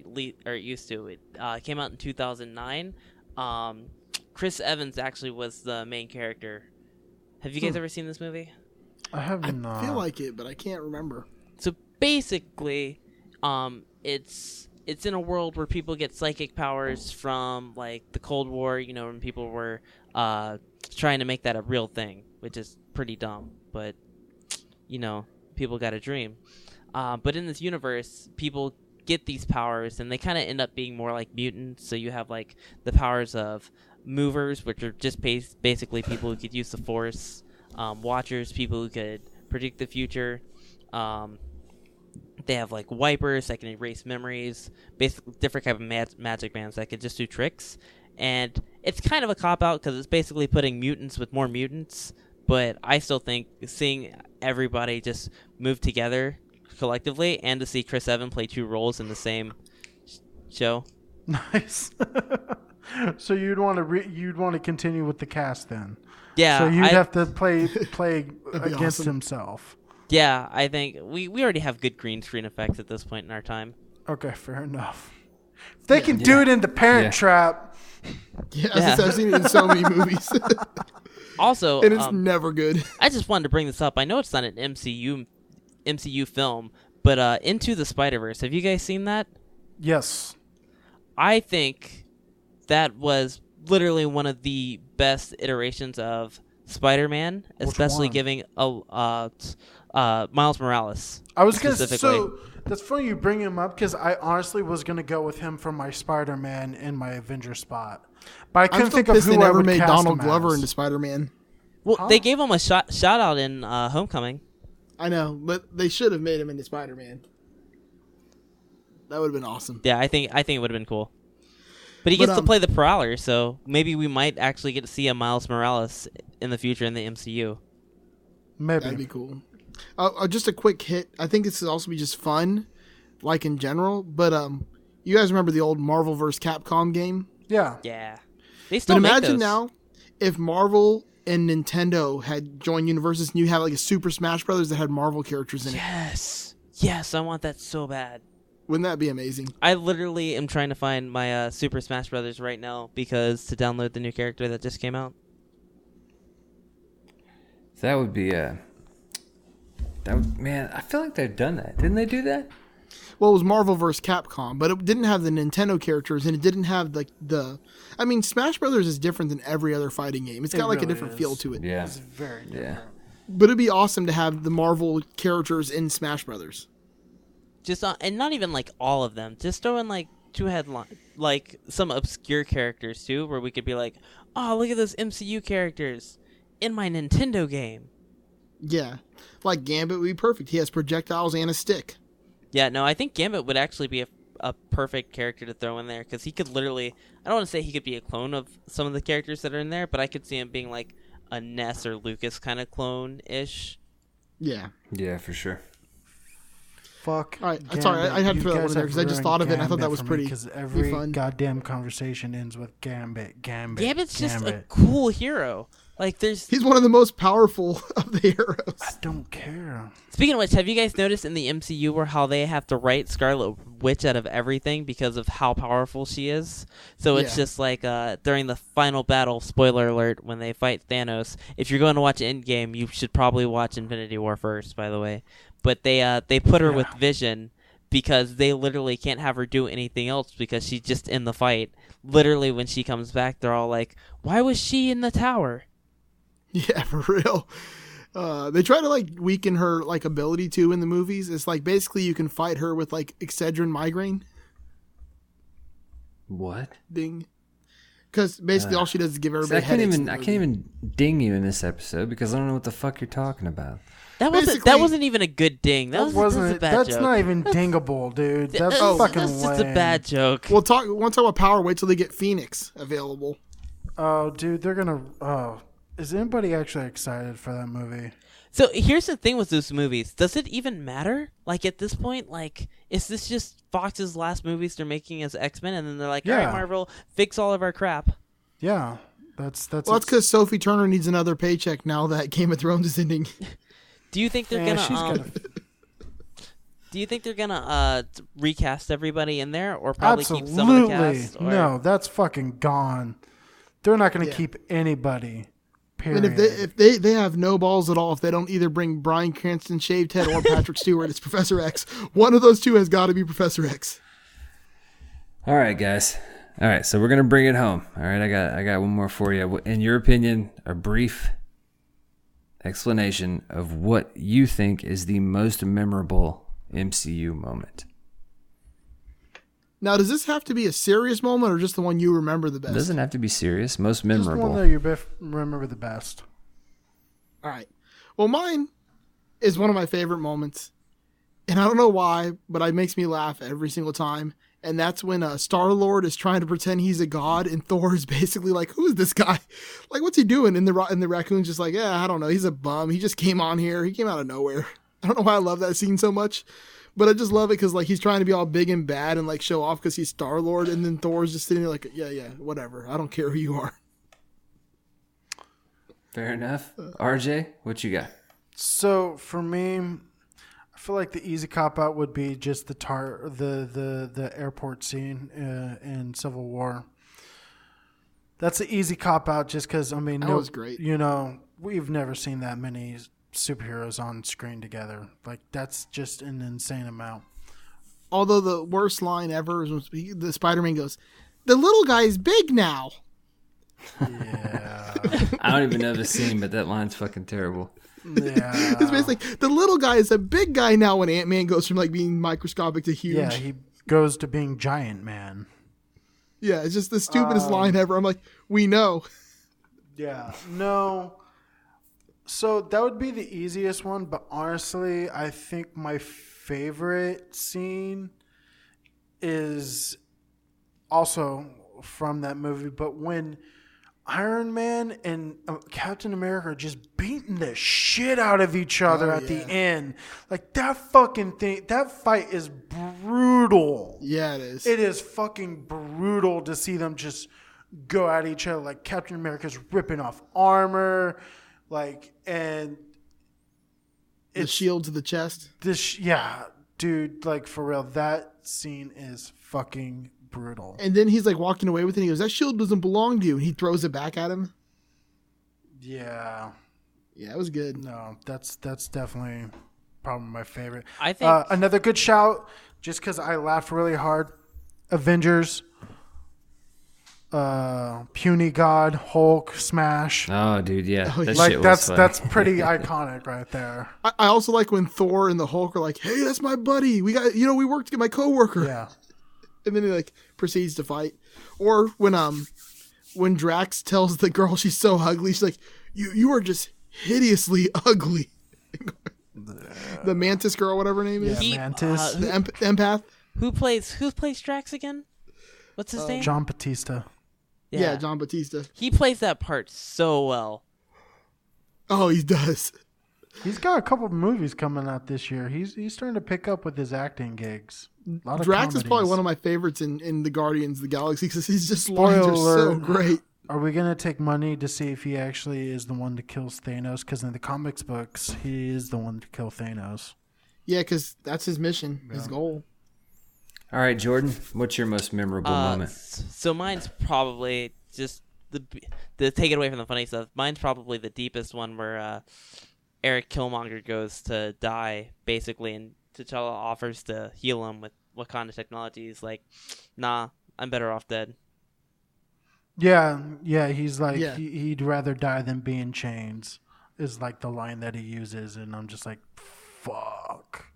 or it used to. It uh, came out in 2009. Um, Chris Evans actually was the main character. Have you guys Hmm. ever seen this movie? I have I not. feel like it, but I can't remember. So basically, um, it's it's in a world where people get psychic powers from like the Cold War. You know, when people were uh, trying to make that a real thing, which is pretty dumb. But you know, people got a dream. Uh, but in this universe, people get these powers, and they kind of end up being more like mutants. So you have like the powers of movers, which are just bas- basically people who could use the Force. Um, watchers, people who could predict the future. Um, they have like wipers that can erase memories, basically different type of mag- magic bands that could just do tricks. And it's kind of a cop out because it's basically putting mutants with more mutants. But I still think seeing everybody just move together collectively, and to see Chris Evans play two roles in the same sh- show. Nice. *laughs* so you'd want to re- you'd want to continue with the cast then. Yeah, So you'd I- have to play *laughs* play against awesome. himself. Yeah, I think we, we already have good green screen effects at this point in our time. Okay, fair enough. If *laughs* they can do it in the Parent Yeah. Trap, Yeah, Yeah. *laughs* I've seen it in so many movies, Also, and it's um, never good. I just wanted to bring this up. I know it's not an MCU MCU film, but uh, Into the Spider Verse. Have you guys seen that? yes. I think that was literally one of the best iterations of Spider-Man, especially giving a uh, uh, Miles Morales. I was gonna. specifically. So that's funny you bring him up because I honestly was gonna go with him for my Spider Man and my Avenger spot, but I I'm couldn't still think of pissed who they I never made Donald Glover as. into Spider Man. well, they gave him a shot shout out in uh, Homecoming. I know, but they should have made him into Spider Man. That would have been awesome. Yeah, I think I think it would have been cool. But he But, gets um, to play the Prowler, so maybe we might actually get to see a Miles Morales in the future in the MCU. Maybe. That'd be cool. Uh, uh, just a quick hit. I think this would also be just fun, like in general. But um, you guys remember the old Marvel vs. Capcom game? yeah. Yeah, they But still make imagine those. now if Marvel and Nintendo had joined universes and you had like a Super Smash Brothers that had Marvel characters in it. Yes, yes, I want that so bad. Wouldn't that be amazing? I literally am trying to find my uh, Super Smash Brothers right now because to download the new character that just came out. That would be uh That would, man, I feel like they've done that. Didn't they do that? Well, it was Marvel vs. Capcom, but it didn't have the Nintendo characters, and it didn't have the the. I mean, Smash Brothers is different than every other fighting game. It's got like a different is. feel to it. Yeah. It's very different. Yeah. But it'd be awesome to have the Marvel characters in Smash Brothers. Just uh, and not even like all of them. Just throw in like two headline, like some obscure characters too, where we could be like, oh, look at those MCU characters in my Nintendo game. Yeah, like Gambit would be perfect. He has projectiles and a stick. Yeah, no, I think Gambit would actually be a, a perfect character to throw in there because he could literally. I don't want to say he could be a clone of some of the characters that are in there, but I could see him being like a Ness or Lucas kind of clone ish. Yeah. Yeah, for sure. Fuck. All right, I'm sorry, I- I had to You throw that one in there because I just thought of it and I thought that was pretty- 'cause pretty every fun. goddamn conversation ends with Gambit, Gambit. Gambit's just a Gambit. cool hero. Like, there's. He's one of the most powerful *laughs* of the heroes. I don't care. Speaking of which, have you guys noticed in the MCU where how they have to write Scarlet Witch out of everything because of how powerful she is? So it's Yeah. just like uh, during the final battle, spoiler alert, when they fight Thanos. If you're going to watch Endgame, you should probably watch Infinity War first, by the way. But they uh, they put her with Vision because they literally can't have her do anything else because she's just in the fight. Literally, when she comes back, they're all like, "Why was she in the tower?" *laughs* Yeah, for real. Uh, they try to like weaken her like ability too in the movies. It's like basically you can fight her with like Excedrin migraine. What? Ding. Because basically all she does is give See, everybody I can't even I can't even ding you in this episode because I don't know what the fuck you're talking about. That wasn't Basically- that wasn't even a good ding. That, That was, wasn't. that was a bad that's joke. not even *laughs* dingable, dude. That's That's- fucking that's just a bad joke. We'll talk. We want to talk about power. Wait till they get Phoenix available. Oh, dude, they're gonna. Oh, is anybody actually excited for that movie? So here's the thing with those movies. Does it even matter? Like at this point, like is this just Fox's last movies they're making as X Men, and then they're like, all Yeah. right, Marvel, fix all of our crap. Yeah, that's that's. Well, that's because Sophie Turner needs another paycheck now that Game of Thrones is ending. *laughs* Do you think they're Yeah, gonna? she's um, gotta- Do you think they're gonna uh recast everybody in there, or probably keep some of the absolutely cast? Or... no. That's fucking gone. They're not gonna Yeah. keep anybody. Period. And if they if they they have no balls at all, if they don't either bring Bryan Cranston shaved head or Patrick *laughs* Stewart it's Professor X, one of those two has got to be Professor X. All right, guys. All right, so we're gonna bring it home. All right, I got I got one more for you. In your opinion, a brief explanation of what you think is the most memorable MCU moment. Now, does this have to be a serious moment or just the one you remember the best? It doesn't have to be serious. Most memorable. just the one memorable. that you bef- remember the best. All right. Well, mine is one of my favorite moments, and I don't know why, but it makes me laugh every single time. And that's when uh, Star Lord is trying to pretend he's a god, and *laughs* Thor is basically like, "Who is this guy? *laughs* Like, what's he doing?" And the ra- and the raccoon's just like, "Yeah, I don't know. He's a bum. He just came on here. He came out of nowhere." *laughs* I don't know why I love that scene so much, but I just love it because like he's trying to be all big and bad and like show off because he's Star Lord, and then Thor's just sitting there like, "Yeah, yeah, whatever. I don't care who you are." Fair enough. RJ, what you got? So for me, I feel like the easy cop out would be just the tar the the the airport scene uh, in Civil War. That's the easy cop out, just because I mean, That no, was great. You know, we've never seen that many superheroes on screen together. Like that's just an insane amount. Although the worst line ever is when the Spider-Man goes, "The little guy's big now." Yeah, *laughs* I don't even know the scene, but that line's fucking terrible. yeah, It's basically the little guy is a big guy now. When Ant Man goes from like being microscopic to huge. yeah. He goes to being giant man. Yeah, it's just the stupidest Um, line ever. I'm like, we know. Yeah. No. So that would be the easiest one, but honestly, I think my favorite scene is also from that movie, but when Iron Man and uh, Captain America are just beating the shit out of each other Oh, at the end. Like that fucking thing, that fight is brutal. Yeah, it is. It is fucking brutal to see them just go at each other. Like Captain America's ripping off armor, like and the shield to the chest. this. Yeah, dude, like for real, that scene is fucking brutal. And then he's like walking away with it. And he goes, "That shield doesn't belong to you." And he throws it back at him. Yeah, Yeah, it was good. no, that's that's definitely probably my favorite. I think- uh, another good shout just because I laughed really hard. Avengers, uh, Puny God, Hulk, Smash. Oh, dude, yeah, Oh, that like shit that's funny. that's pretty *laughs* iconic right there. I, I also like when Thor and the Hulk are like, "Hey, that's my buddy. We got you know we worked to get my coworker." Yeah. *laughs* and then he like proceeds to fight. Or when um when Drax tells the girl she's so ugly, she's like, "You you are just hideously *laughs* ugly." the Mantis girl, whatever her name is, Yeah, He- Mantis. uh, the empath. Who plays who plays Drax again? What's his name? John Batista. Yeah. John Batista. He plays that part so well. Oh, he does. He's got a couple of movies coming out this year. He's he's starting to pick up with his acting gigs. A lot of Drax is probably one of my favorites in, in the Guardians of the Galaxy because he's just Spoiler lines are so great. Are we gonna take money to see if he actually is the one to kill Thanos? Because in the comics books, he is the one to kill Thanos. Yeah, because that's his mission, his goal. All right, Jordan, what's your most memorable Uh, moment? so mine's probably just the the take it away from the funny stuff. Mine's probably the deepest one where uh, Eric Killmonger goes to die basically, and T'Challa offers to heal him with Wakanda technology. He's like, "Nah, I'm better off dead." Yeah, yeah. He's like Yeah. He, he'd rather die than be in chains. Is like the line that he uses, and I'm just like, fuck.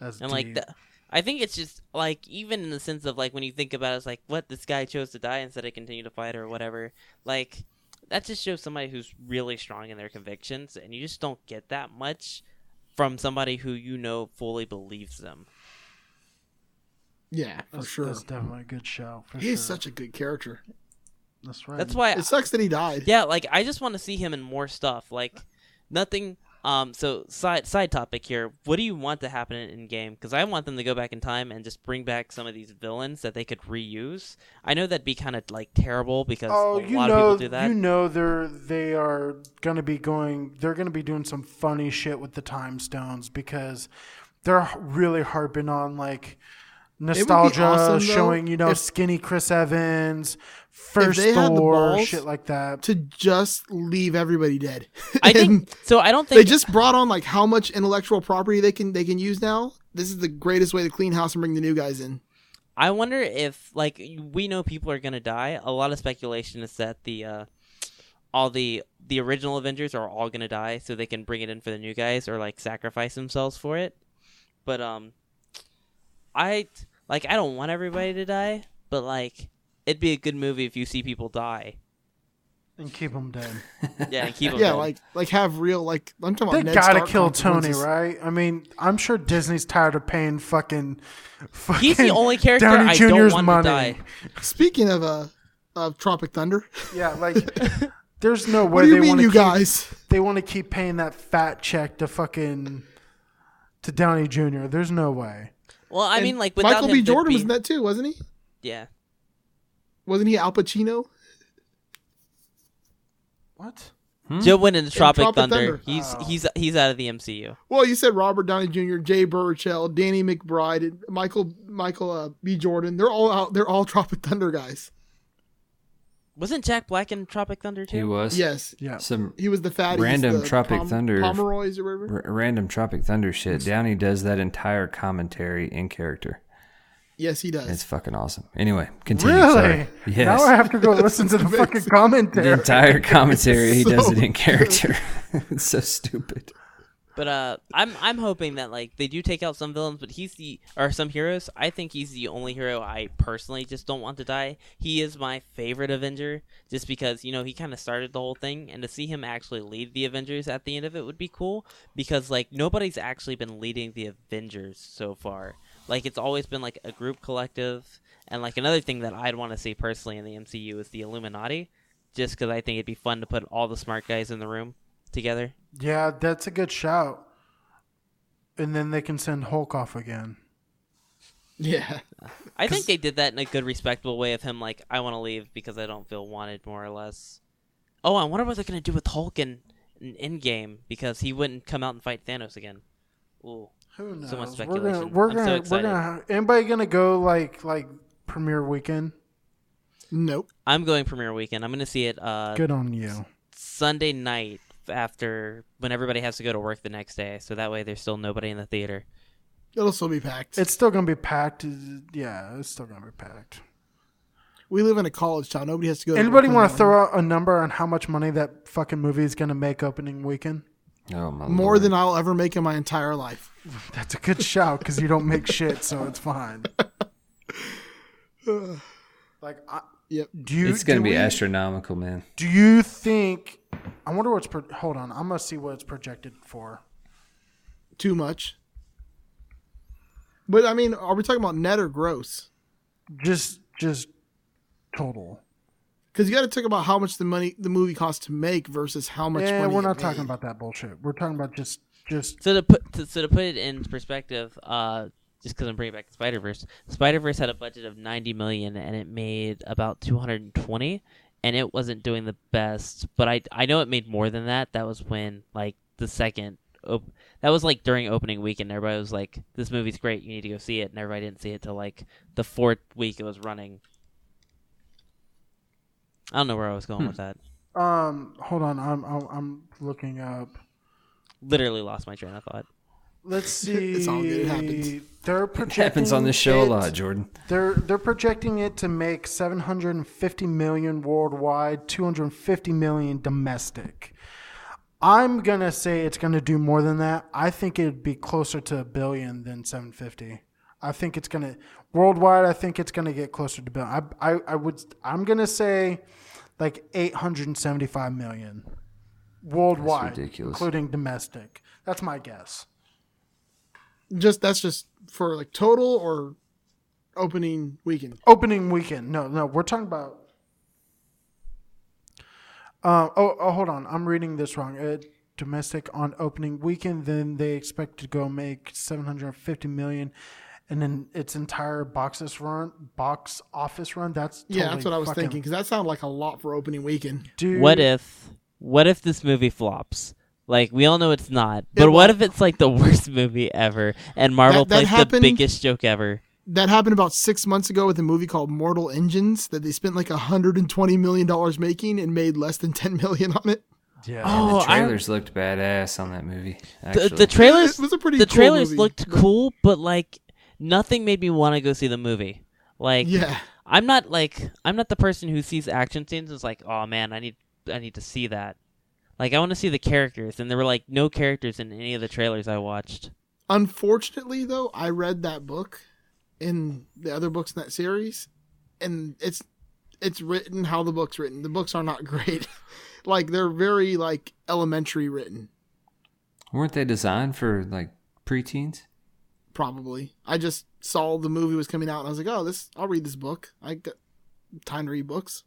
That's And like, the, I think it's just like even in the sense of like when you think about it, it's like what this guy chose to die instead of continue to fight or whatever. Like that just shows somebody who's really strong in their convictions, and you just don't get that much from somebody who you know fully believes them. Yeah, for that's, sure. that's definitely a good show. For He's sure. such a good character. That's right. That's why It sucks that he died. Yeah, like I just want to see him in more stuff. Like nothing. Um. So side side topic here. What do you want to happen in, game? Because I want them to go back in time and just bring back some of these villains that they could reuse. I know that'd be kind of like terrible because Oh, a lot know, of people do that. you know, they're they are gonna be going. They're gonna be doing some funny shit with the time stones because they're really harping on like nostalgia, awesome, showing you know if- skinny Chris Evans, first they had the Thor, balls shit like that. To just leave everybody dead. *laughs* I think so. I don't think they just brought on like how much intellectual property they can they can use now. This is the greatest way to clean house and bring the new guys in. I wonder if like we know people are gonna die. A lot of speculation is that the uh, all the the original Avengers are all gonna die, so they can bring it in for the new guys or like sacrifice themselves for it. But um, I like I don't want everybody to die, but like it'd be a good movie if you see people die. and keep them dead. *laughs* Yeah, and keep them. Yeah, dead. like like have real like I'm talking They about. Ned gotta Stark kill Tony, right? I mean, I'm sure Disney's tired of paying fucking. fucking *laughs* he's the only character Downey I Jr.'s don't want money. to die. Speaking of uh of Tropic Thunder, Yeah, like *laughs* there's no way what do you they mean, want to you keep, guys? They want to keep paying that fat check to fucking to Downey Jr. There's no way. Well, I And mean, like without Michael B. there'd Jordan be- was in that too, wasn't he? Yeah, Wasn't he Al Pacino? What? Joe went into Tropic, Tropic Thunder. Thunder. He's Oh. he's he's out of the MCU. Well, you said Robert Downey Jr., Jay Baruchel, Danny McBride, and Michael Michael uh, B. Jordan. They're all out. They're all *laughs* Tropic Thunder guys. Wasn't Jack Black in Tropic Thunder too? He was. Yes, Yeah. Some he was the fatty. Random the Tropic Thunder- Pomeroy's or whatever. r- random Tropic Thunder shit. Downey does that entire commentary in character. Yes, he does. It's fucking awesome. Anyway, continue. Really? Sorry. Yes. Now I have to go listen to the *laughs* fucking commentary. the entire commentary, he does it in character. *laughs* it's so stupid. But uh, I'm I'm hoping that like they do take out some villains, but he's the or some heroes. I think he's the only hero I personally just don't want to die. He is my favorite Avenger, just because you know he kind of started the whole thing, and to see him actually lead the Avengers at the end of it would be cool. Because like nobody's actually been leading the Avengers so far. Like it's always been like a group collective, and like another thing that I'd want to see personally in the MCU is the Illuminati, just because I think it'd be fun to put all the smart guys in the room together. Yeah, that's a good shout. And then they can send Hulk off again. *laughs* yeah, I think they did that in a good, respectable way of him like, I want to leave because I don't feel wanted, more or less. Oh, I wonder what they're gonna do with Hulk in, in Endgame because he wouldn't come out and fight Thanos again. Ooh, Who knows? So much we're gonna speculation. we're I'm so gonna we're excited. gonna anybody gonna go like like premiere weekend? nope. I'm going premiere weekend. I'm gonna see it uh, Good on you. Sunday night after when everybody has to go to work the next day, so that way there's still nobody in the theater. It'll still be packed. It's still gonna be packed. Yeah, it's still gonna be packed. we live in a college town. Nobody has to go. to Anybody want to throw out a number on how much money that fucking movie is gonna make opening weekend? Oh my more lord. than I'll ever make in my entire life? *laughs* That's a good shout because you don't make shit, so it's fine. *laughs* like, I, Yep. do you? It's gonna be we- astronomical, man. Do you think? I wonder what's. Pro- hold on, I'm gonna see what it's projected for. Too much. But I mean, are we talking about net or gross? Just, just total. Because you got to talk about how much the money the movie costs to make versus how much. Yeah, money we're it not made. talking about that bullshit. We're talking about just, just. So to put to, so to put it in perspective, uh, just because I'm bringing back Spider Verse, Spider Verse had a budget of 90 million and it made about 220, and it wasn't doing the best. But I I know it made more than that. That was when like the second. Op- that was like during opening weekend. Everybody was like, "This movie's great. You need to go see it." And everybody didn't see it till like the fourth week it was running. I don't know where I was going with that. Um, hold on, I'm, I'm, I'm looking up. Literally lost my train of thought. Let's see. *laughs* It's all good, it happens. They're It happens on this show a lot, Jordan. They're they're projecting it to make 750 million worldwide, 250 million domestic. I'm gonna say it's gonna do more than that. I think it'd be closer to a billion than 750. I think it's gonna worldwide. I think it's gonna get closer to billion. I I, I would. I'm gonna say like 875 million worldwide, including domestic. That's my guess. Just that's just for like total or opening weekend. Opening weekend. No, no, we're talking about. Uh, oh, oh, hold on. I'm reading this wrong. Uh, domestic on opening weekend, then they expect to go make 750 million, and then its entire boxes run, box office run. That's Yeah, that's what I was fucking- thinking because that sounded like a lot for opening weekend. Dude, What if what if this movie flops? Like we all know it's not, but It what if it's like the worst *laughs* movie ever and Marvel That- that plays happened- the biggest joke ever? That happened about six months ago with a movie called Mortal Engines that they spent like hundred and twenty million dollars making and made less than ten million on it. Yeah. Oh, the I- trailers looked badass on that movie. The, Actually. the trailers It was a pretty the cool trailers movie, looked cool, but like nothing made me want to go see the movie. Like Yeah, I'm not like I'm not the person who sees action scenes and is like, oh man, I need I need to see that. Like I want to see the characters, and there were like no characters in any of the trailers I watched. Unfortunately, though, I read that book and the other books in that series, and it's it's written how the book's written. The books are not *laughs* great. like they're very like elementary written. Weren't they designed for like preteens? Probably. I just saw the movie was coming out and I was like, oh, this I'll read this book. I got time to read books.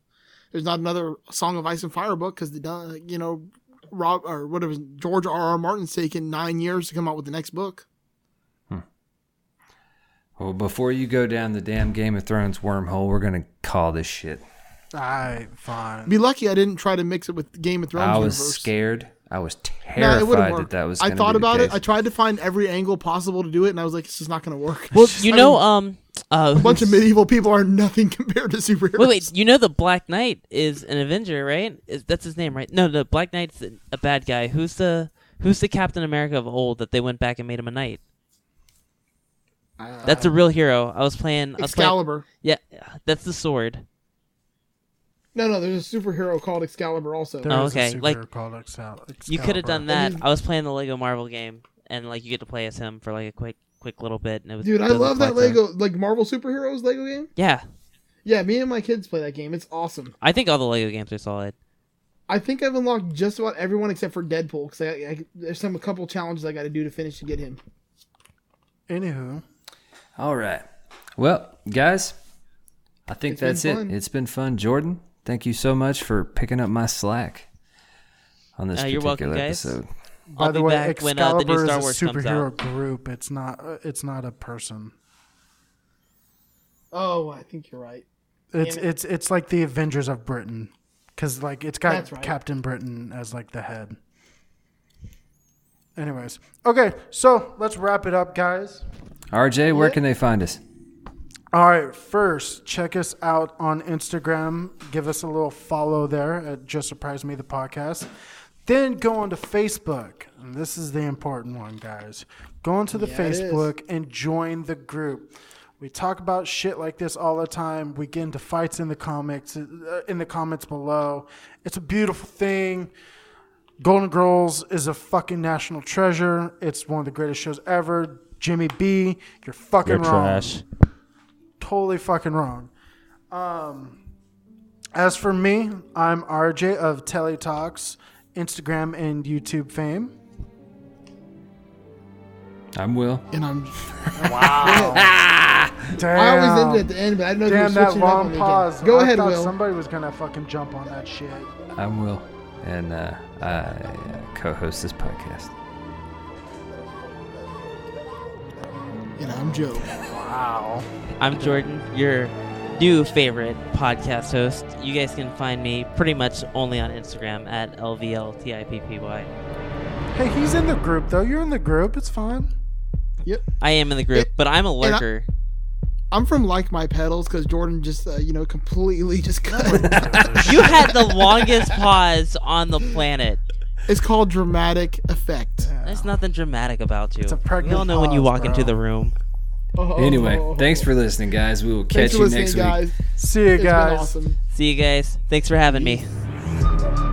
There's not another Song of Ice and Fire book because the you know Rob or whatever George R. R. Martin's taken nine years to come out with the next book. Hmm. Well, before you go down the damn Game of Thrones wormhole, we're gonna call this shit. I fine. Be lucky I didn't try to mix it with Game of Thrones. I was universe. scared. I was No, it wouldn't terrified work. that that was. I thought be the about it. I tried to find every angle possible to do it, and I was like, "This is not going to work." Well, *laughs* you I know, mean, um, uh, a bunch of medieval people are nothing *laughs* compared to superheroes. Wait, wait. You know the Black Knight is an Avenger, right? Is that's his name, right? No, the Black Knight's a bad guy. Who's the Who's the Captain America of old that they went back and made him a knight? That's a real hero. I was playing. I was playing- Excalibur. yeah, that's the sword. No, no, there's a superhero called Excalibur also. There Oh, is a okay, like, superhero called Excel- You could have done that. I was playing the Lego Marvel game, and like you get to play as him for like a quick, quick little bit. And it was Dude, I love that like Lego, like Marvel superheroes Lego game. Yeah, Yeah, me and my kids play that game. It's awesome. I think all the Lego games are solid. I think I've unlocked just about everyone except for Deadpool because I, I, there's some a couple challenges I got to do to finish to get him. Anywho, All right. Well, guys, I think It's that's it. fun. It's been fun. Jordan, thank you so much for picking up my slack on this Uh, you're particular welcome, guys. episode. by I'll the way, back when uh, the new Excalibur Star is a superhero group. It's not. uh, It's not a person. Oh, I think you're right. It's Damn it. it's it's like the Avengers of Britain, because like it's got right. Captain Britain as like the head. Anyways, okay, so let's wrap it up, guys. RJ, where can they find us? All right, first, check us out on Instagram. Give us a little follow there at Just Surprise Me the podcast. Then go onto Facebook. And this is the important one, guys. Go onto the Yeah. Facebook and join the group. We talk about shit like this all the time. We get into fights in the comics, uh, in the comments below. It's a beautiful thing. Golden Girls is a fucking national treasure. It's one of the greatest shows ever. Jimmy B, you're fucking You're wrong. trash. Totally fucking wrong. Um, as for me, I'm RJ of Telly Talks, Instagram and YouTube fame. I'm Will. And I'm. *laughs* Wow. Damn. *laughs* I always ended at the end, but I didn't know if you were Damn that switching up long me again. pause. Go I ahead, thought Will. Somebody was gonna fucking jump on that shit. I'm Will, and uh, I uh, co-host this podcast. And I'm Joe. Wow. I'm Jordan, your new favorite podcast host. You guys can find me pretty much only on Instagram at LVLTIPPY. Hey, he's in the group though. You're in the group. It's fine. Yep. I am in the group, but I'm a and I- lurker. I'm from Like My Pedals because Jordan just, uh, you know, completely *laughs* just cut. you had the longest pause on the planet. It's called dramatic effect. There's nothing dramatic about you. It's a we pregnant all know when you pause, walk into the room. Oh. Anyway, thanks for listening, guys. We will Thanks catch for you listening, next week. guys. See you It's been guys. awesome. See you guys. Thanks for having me.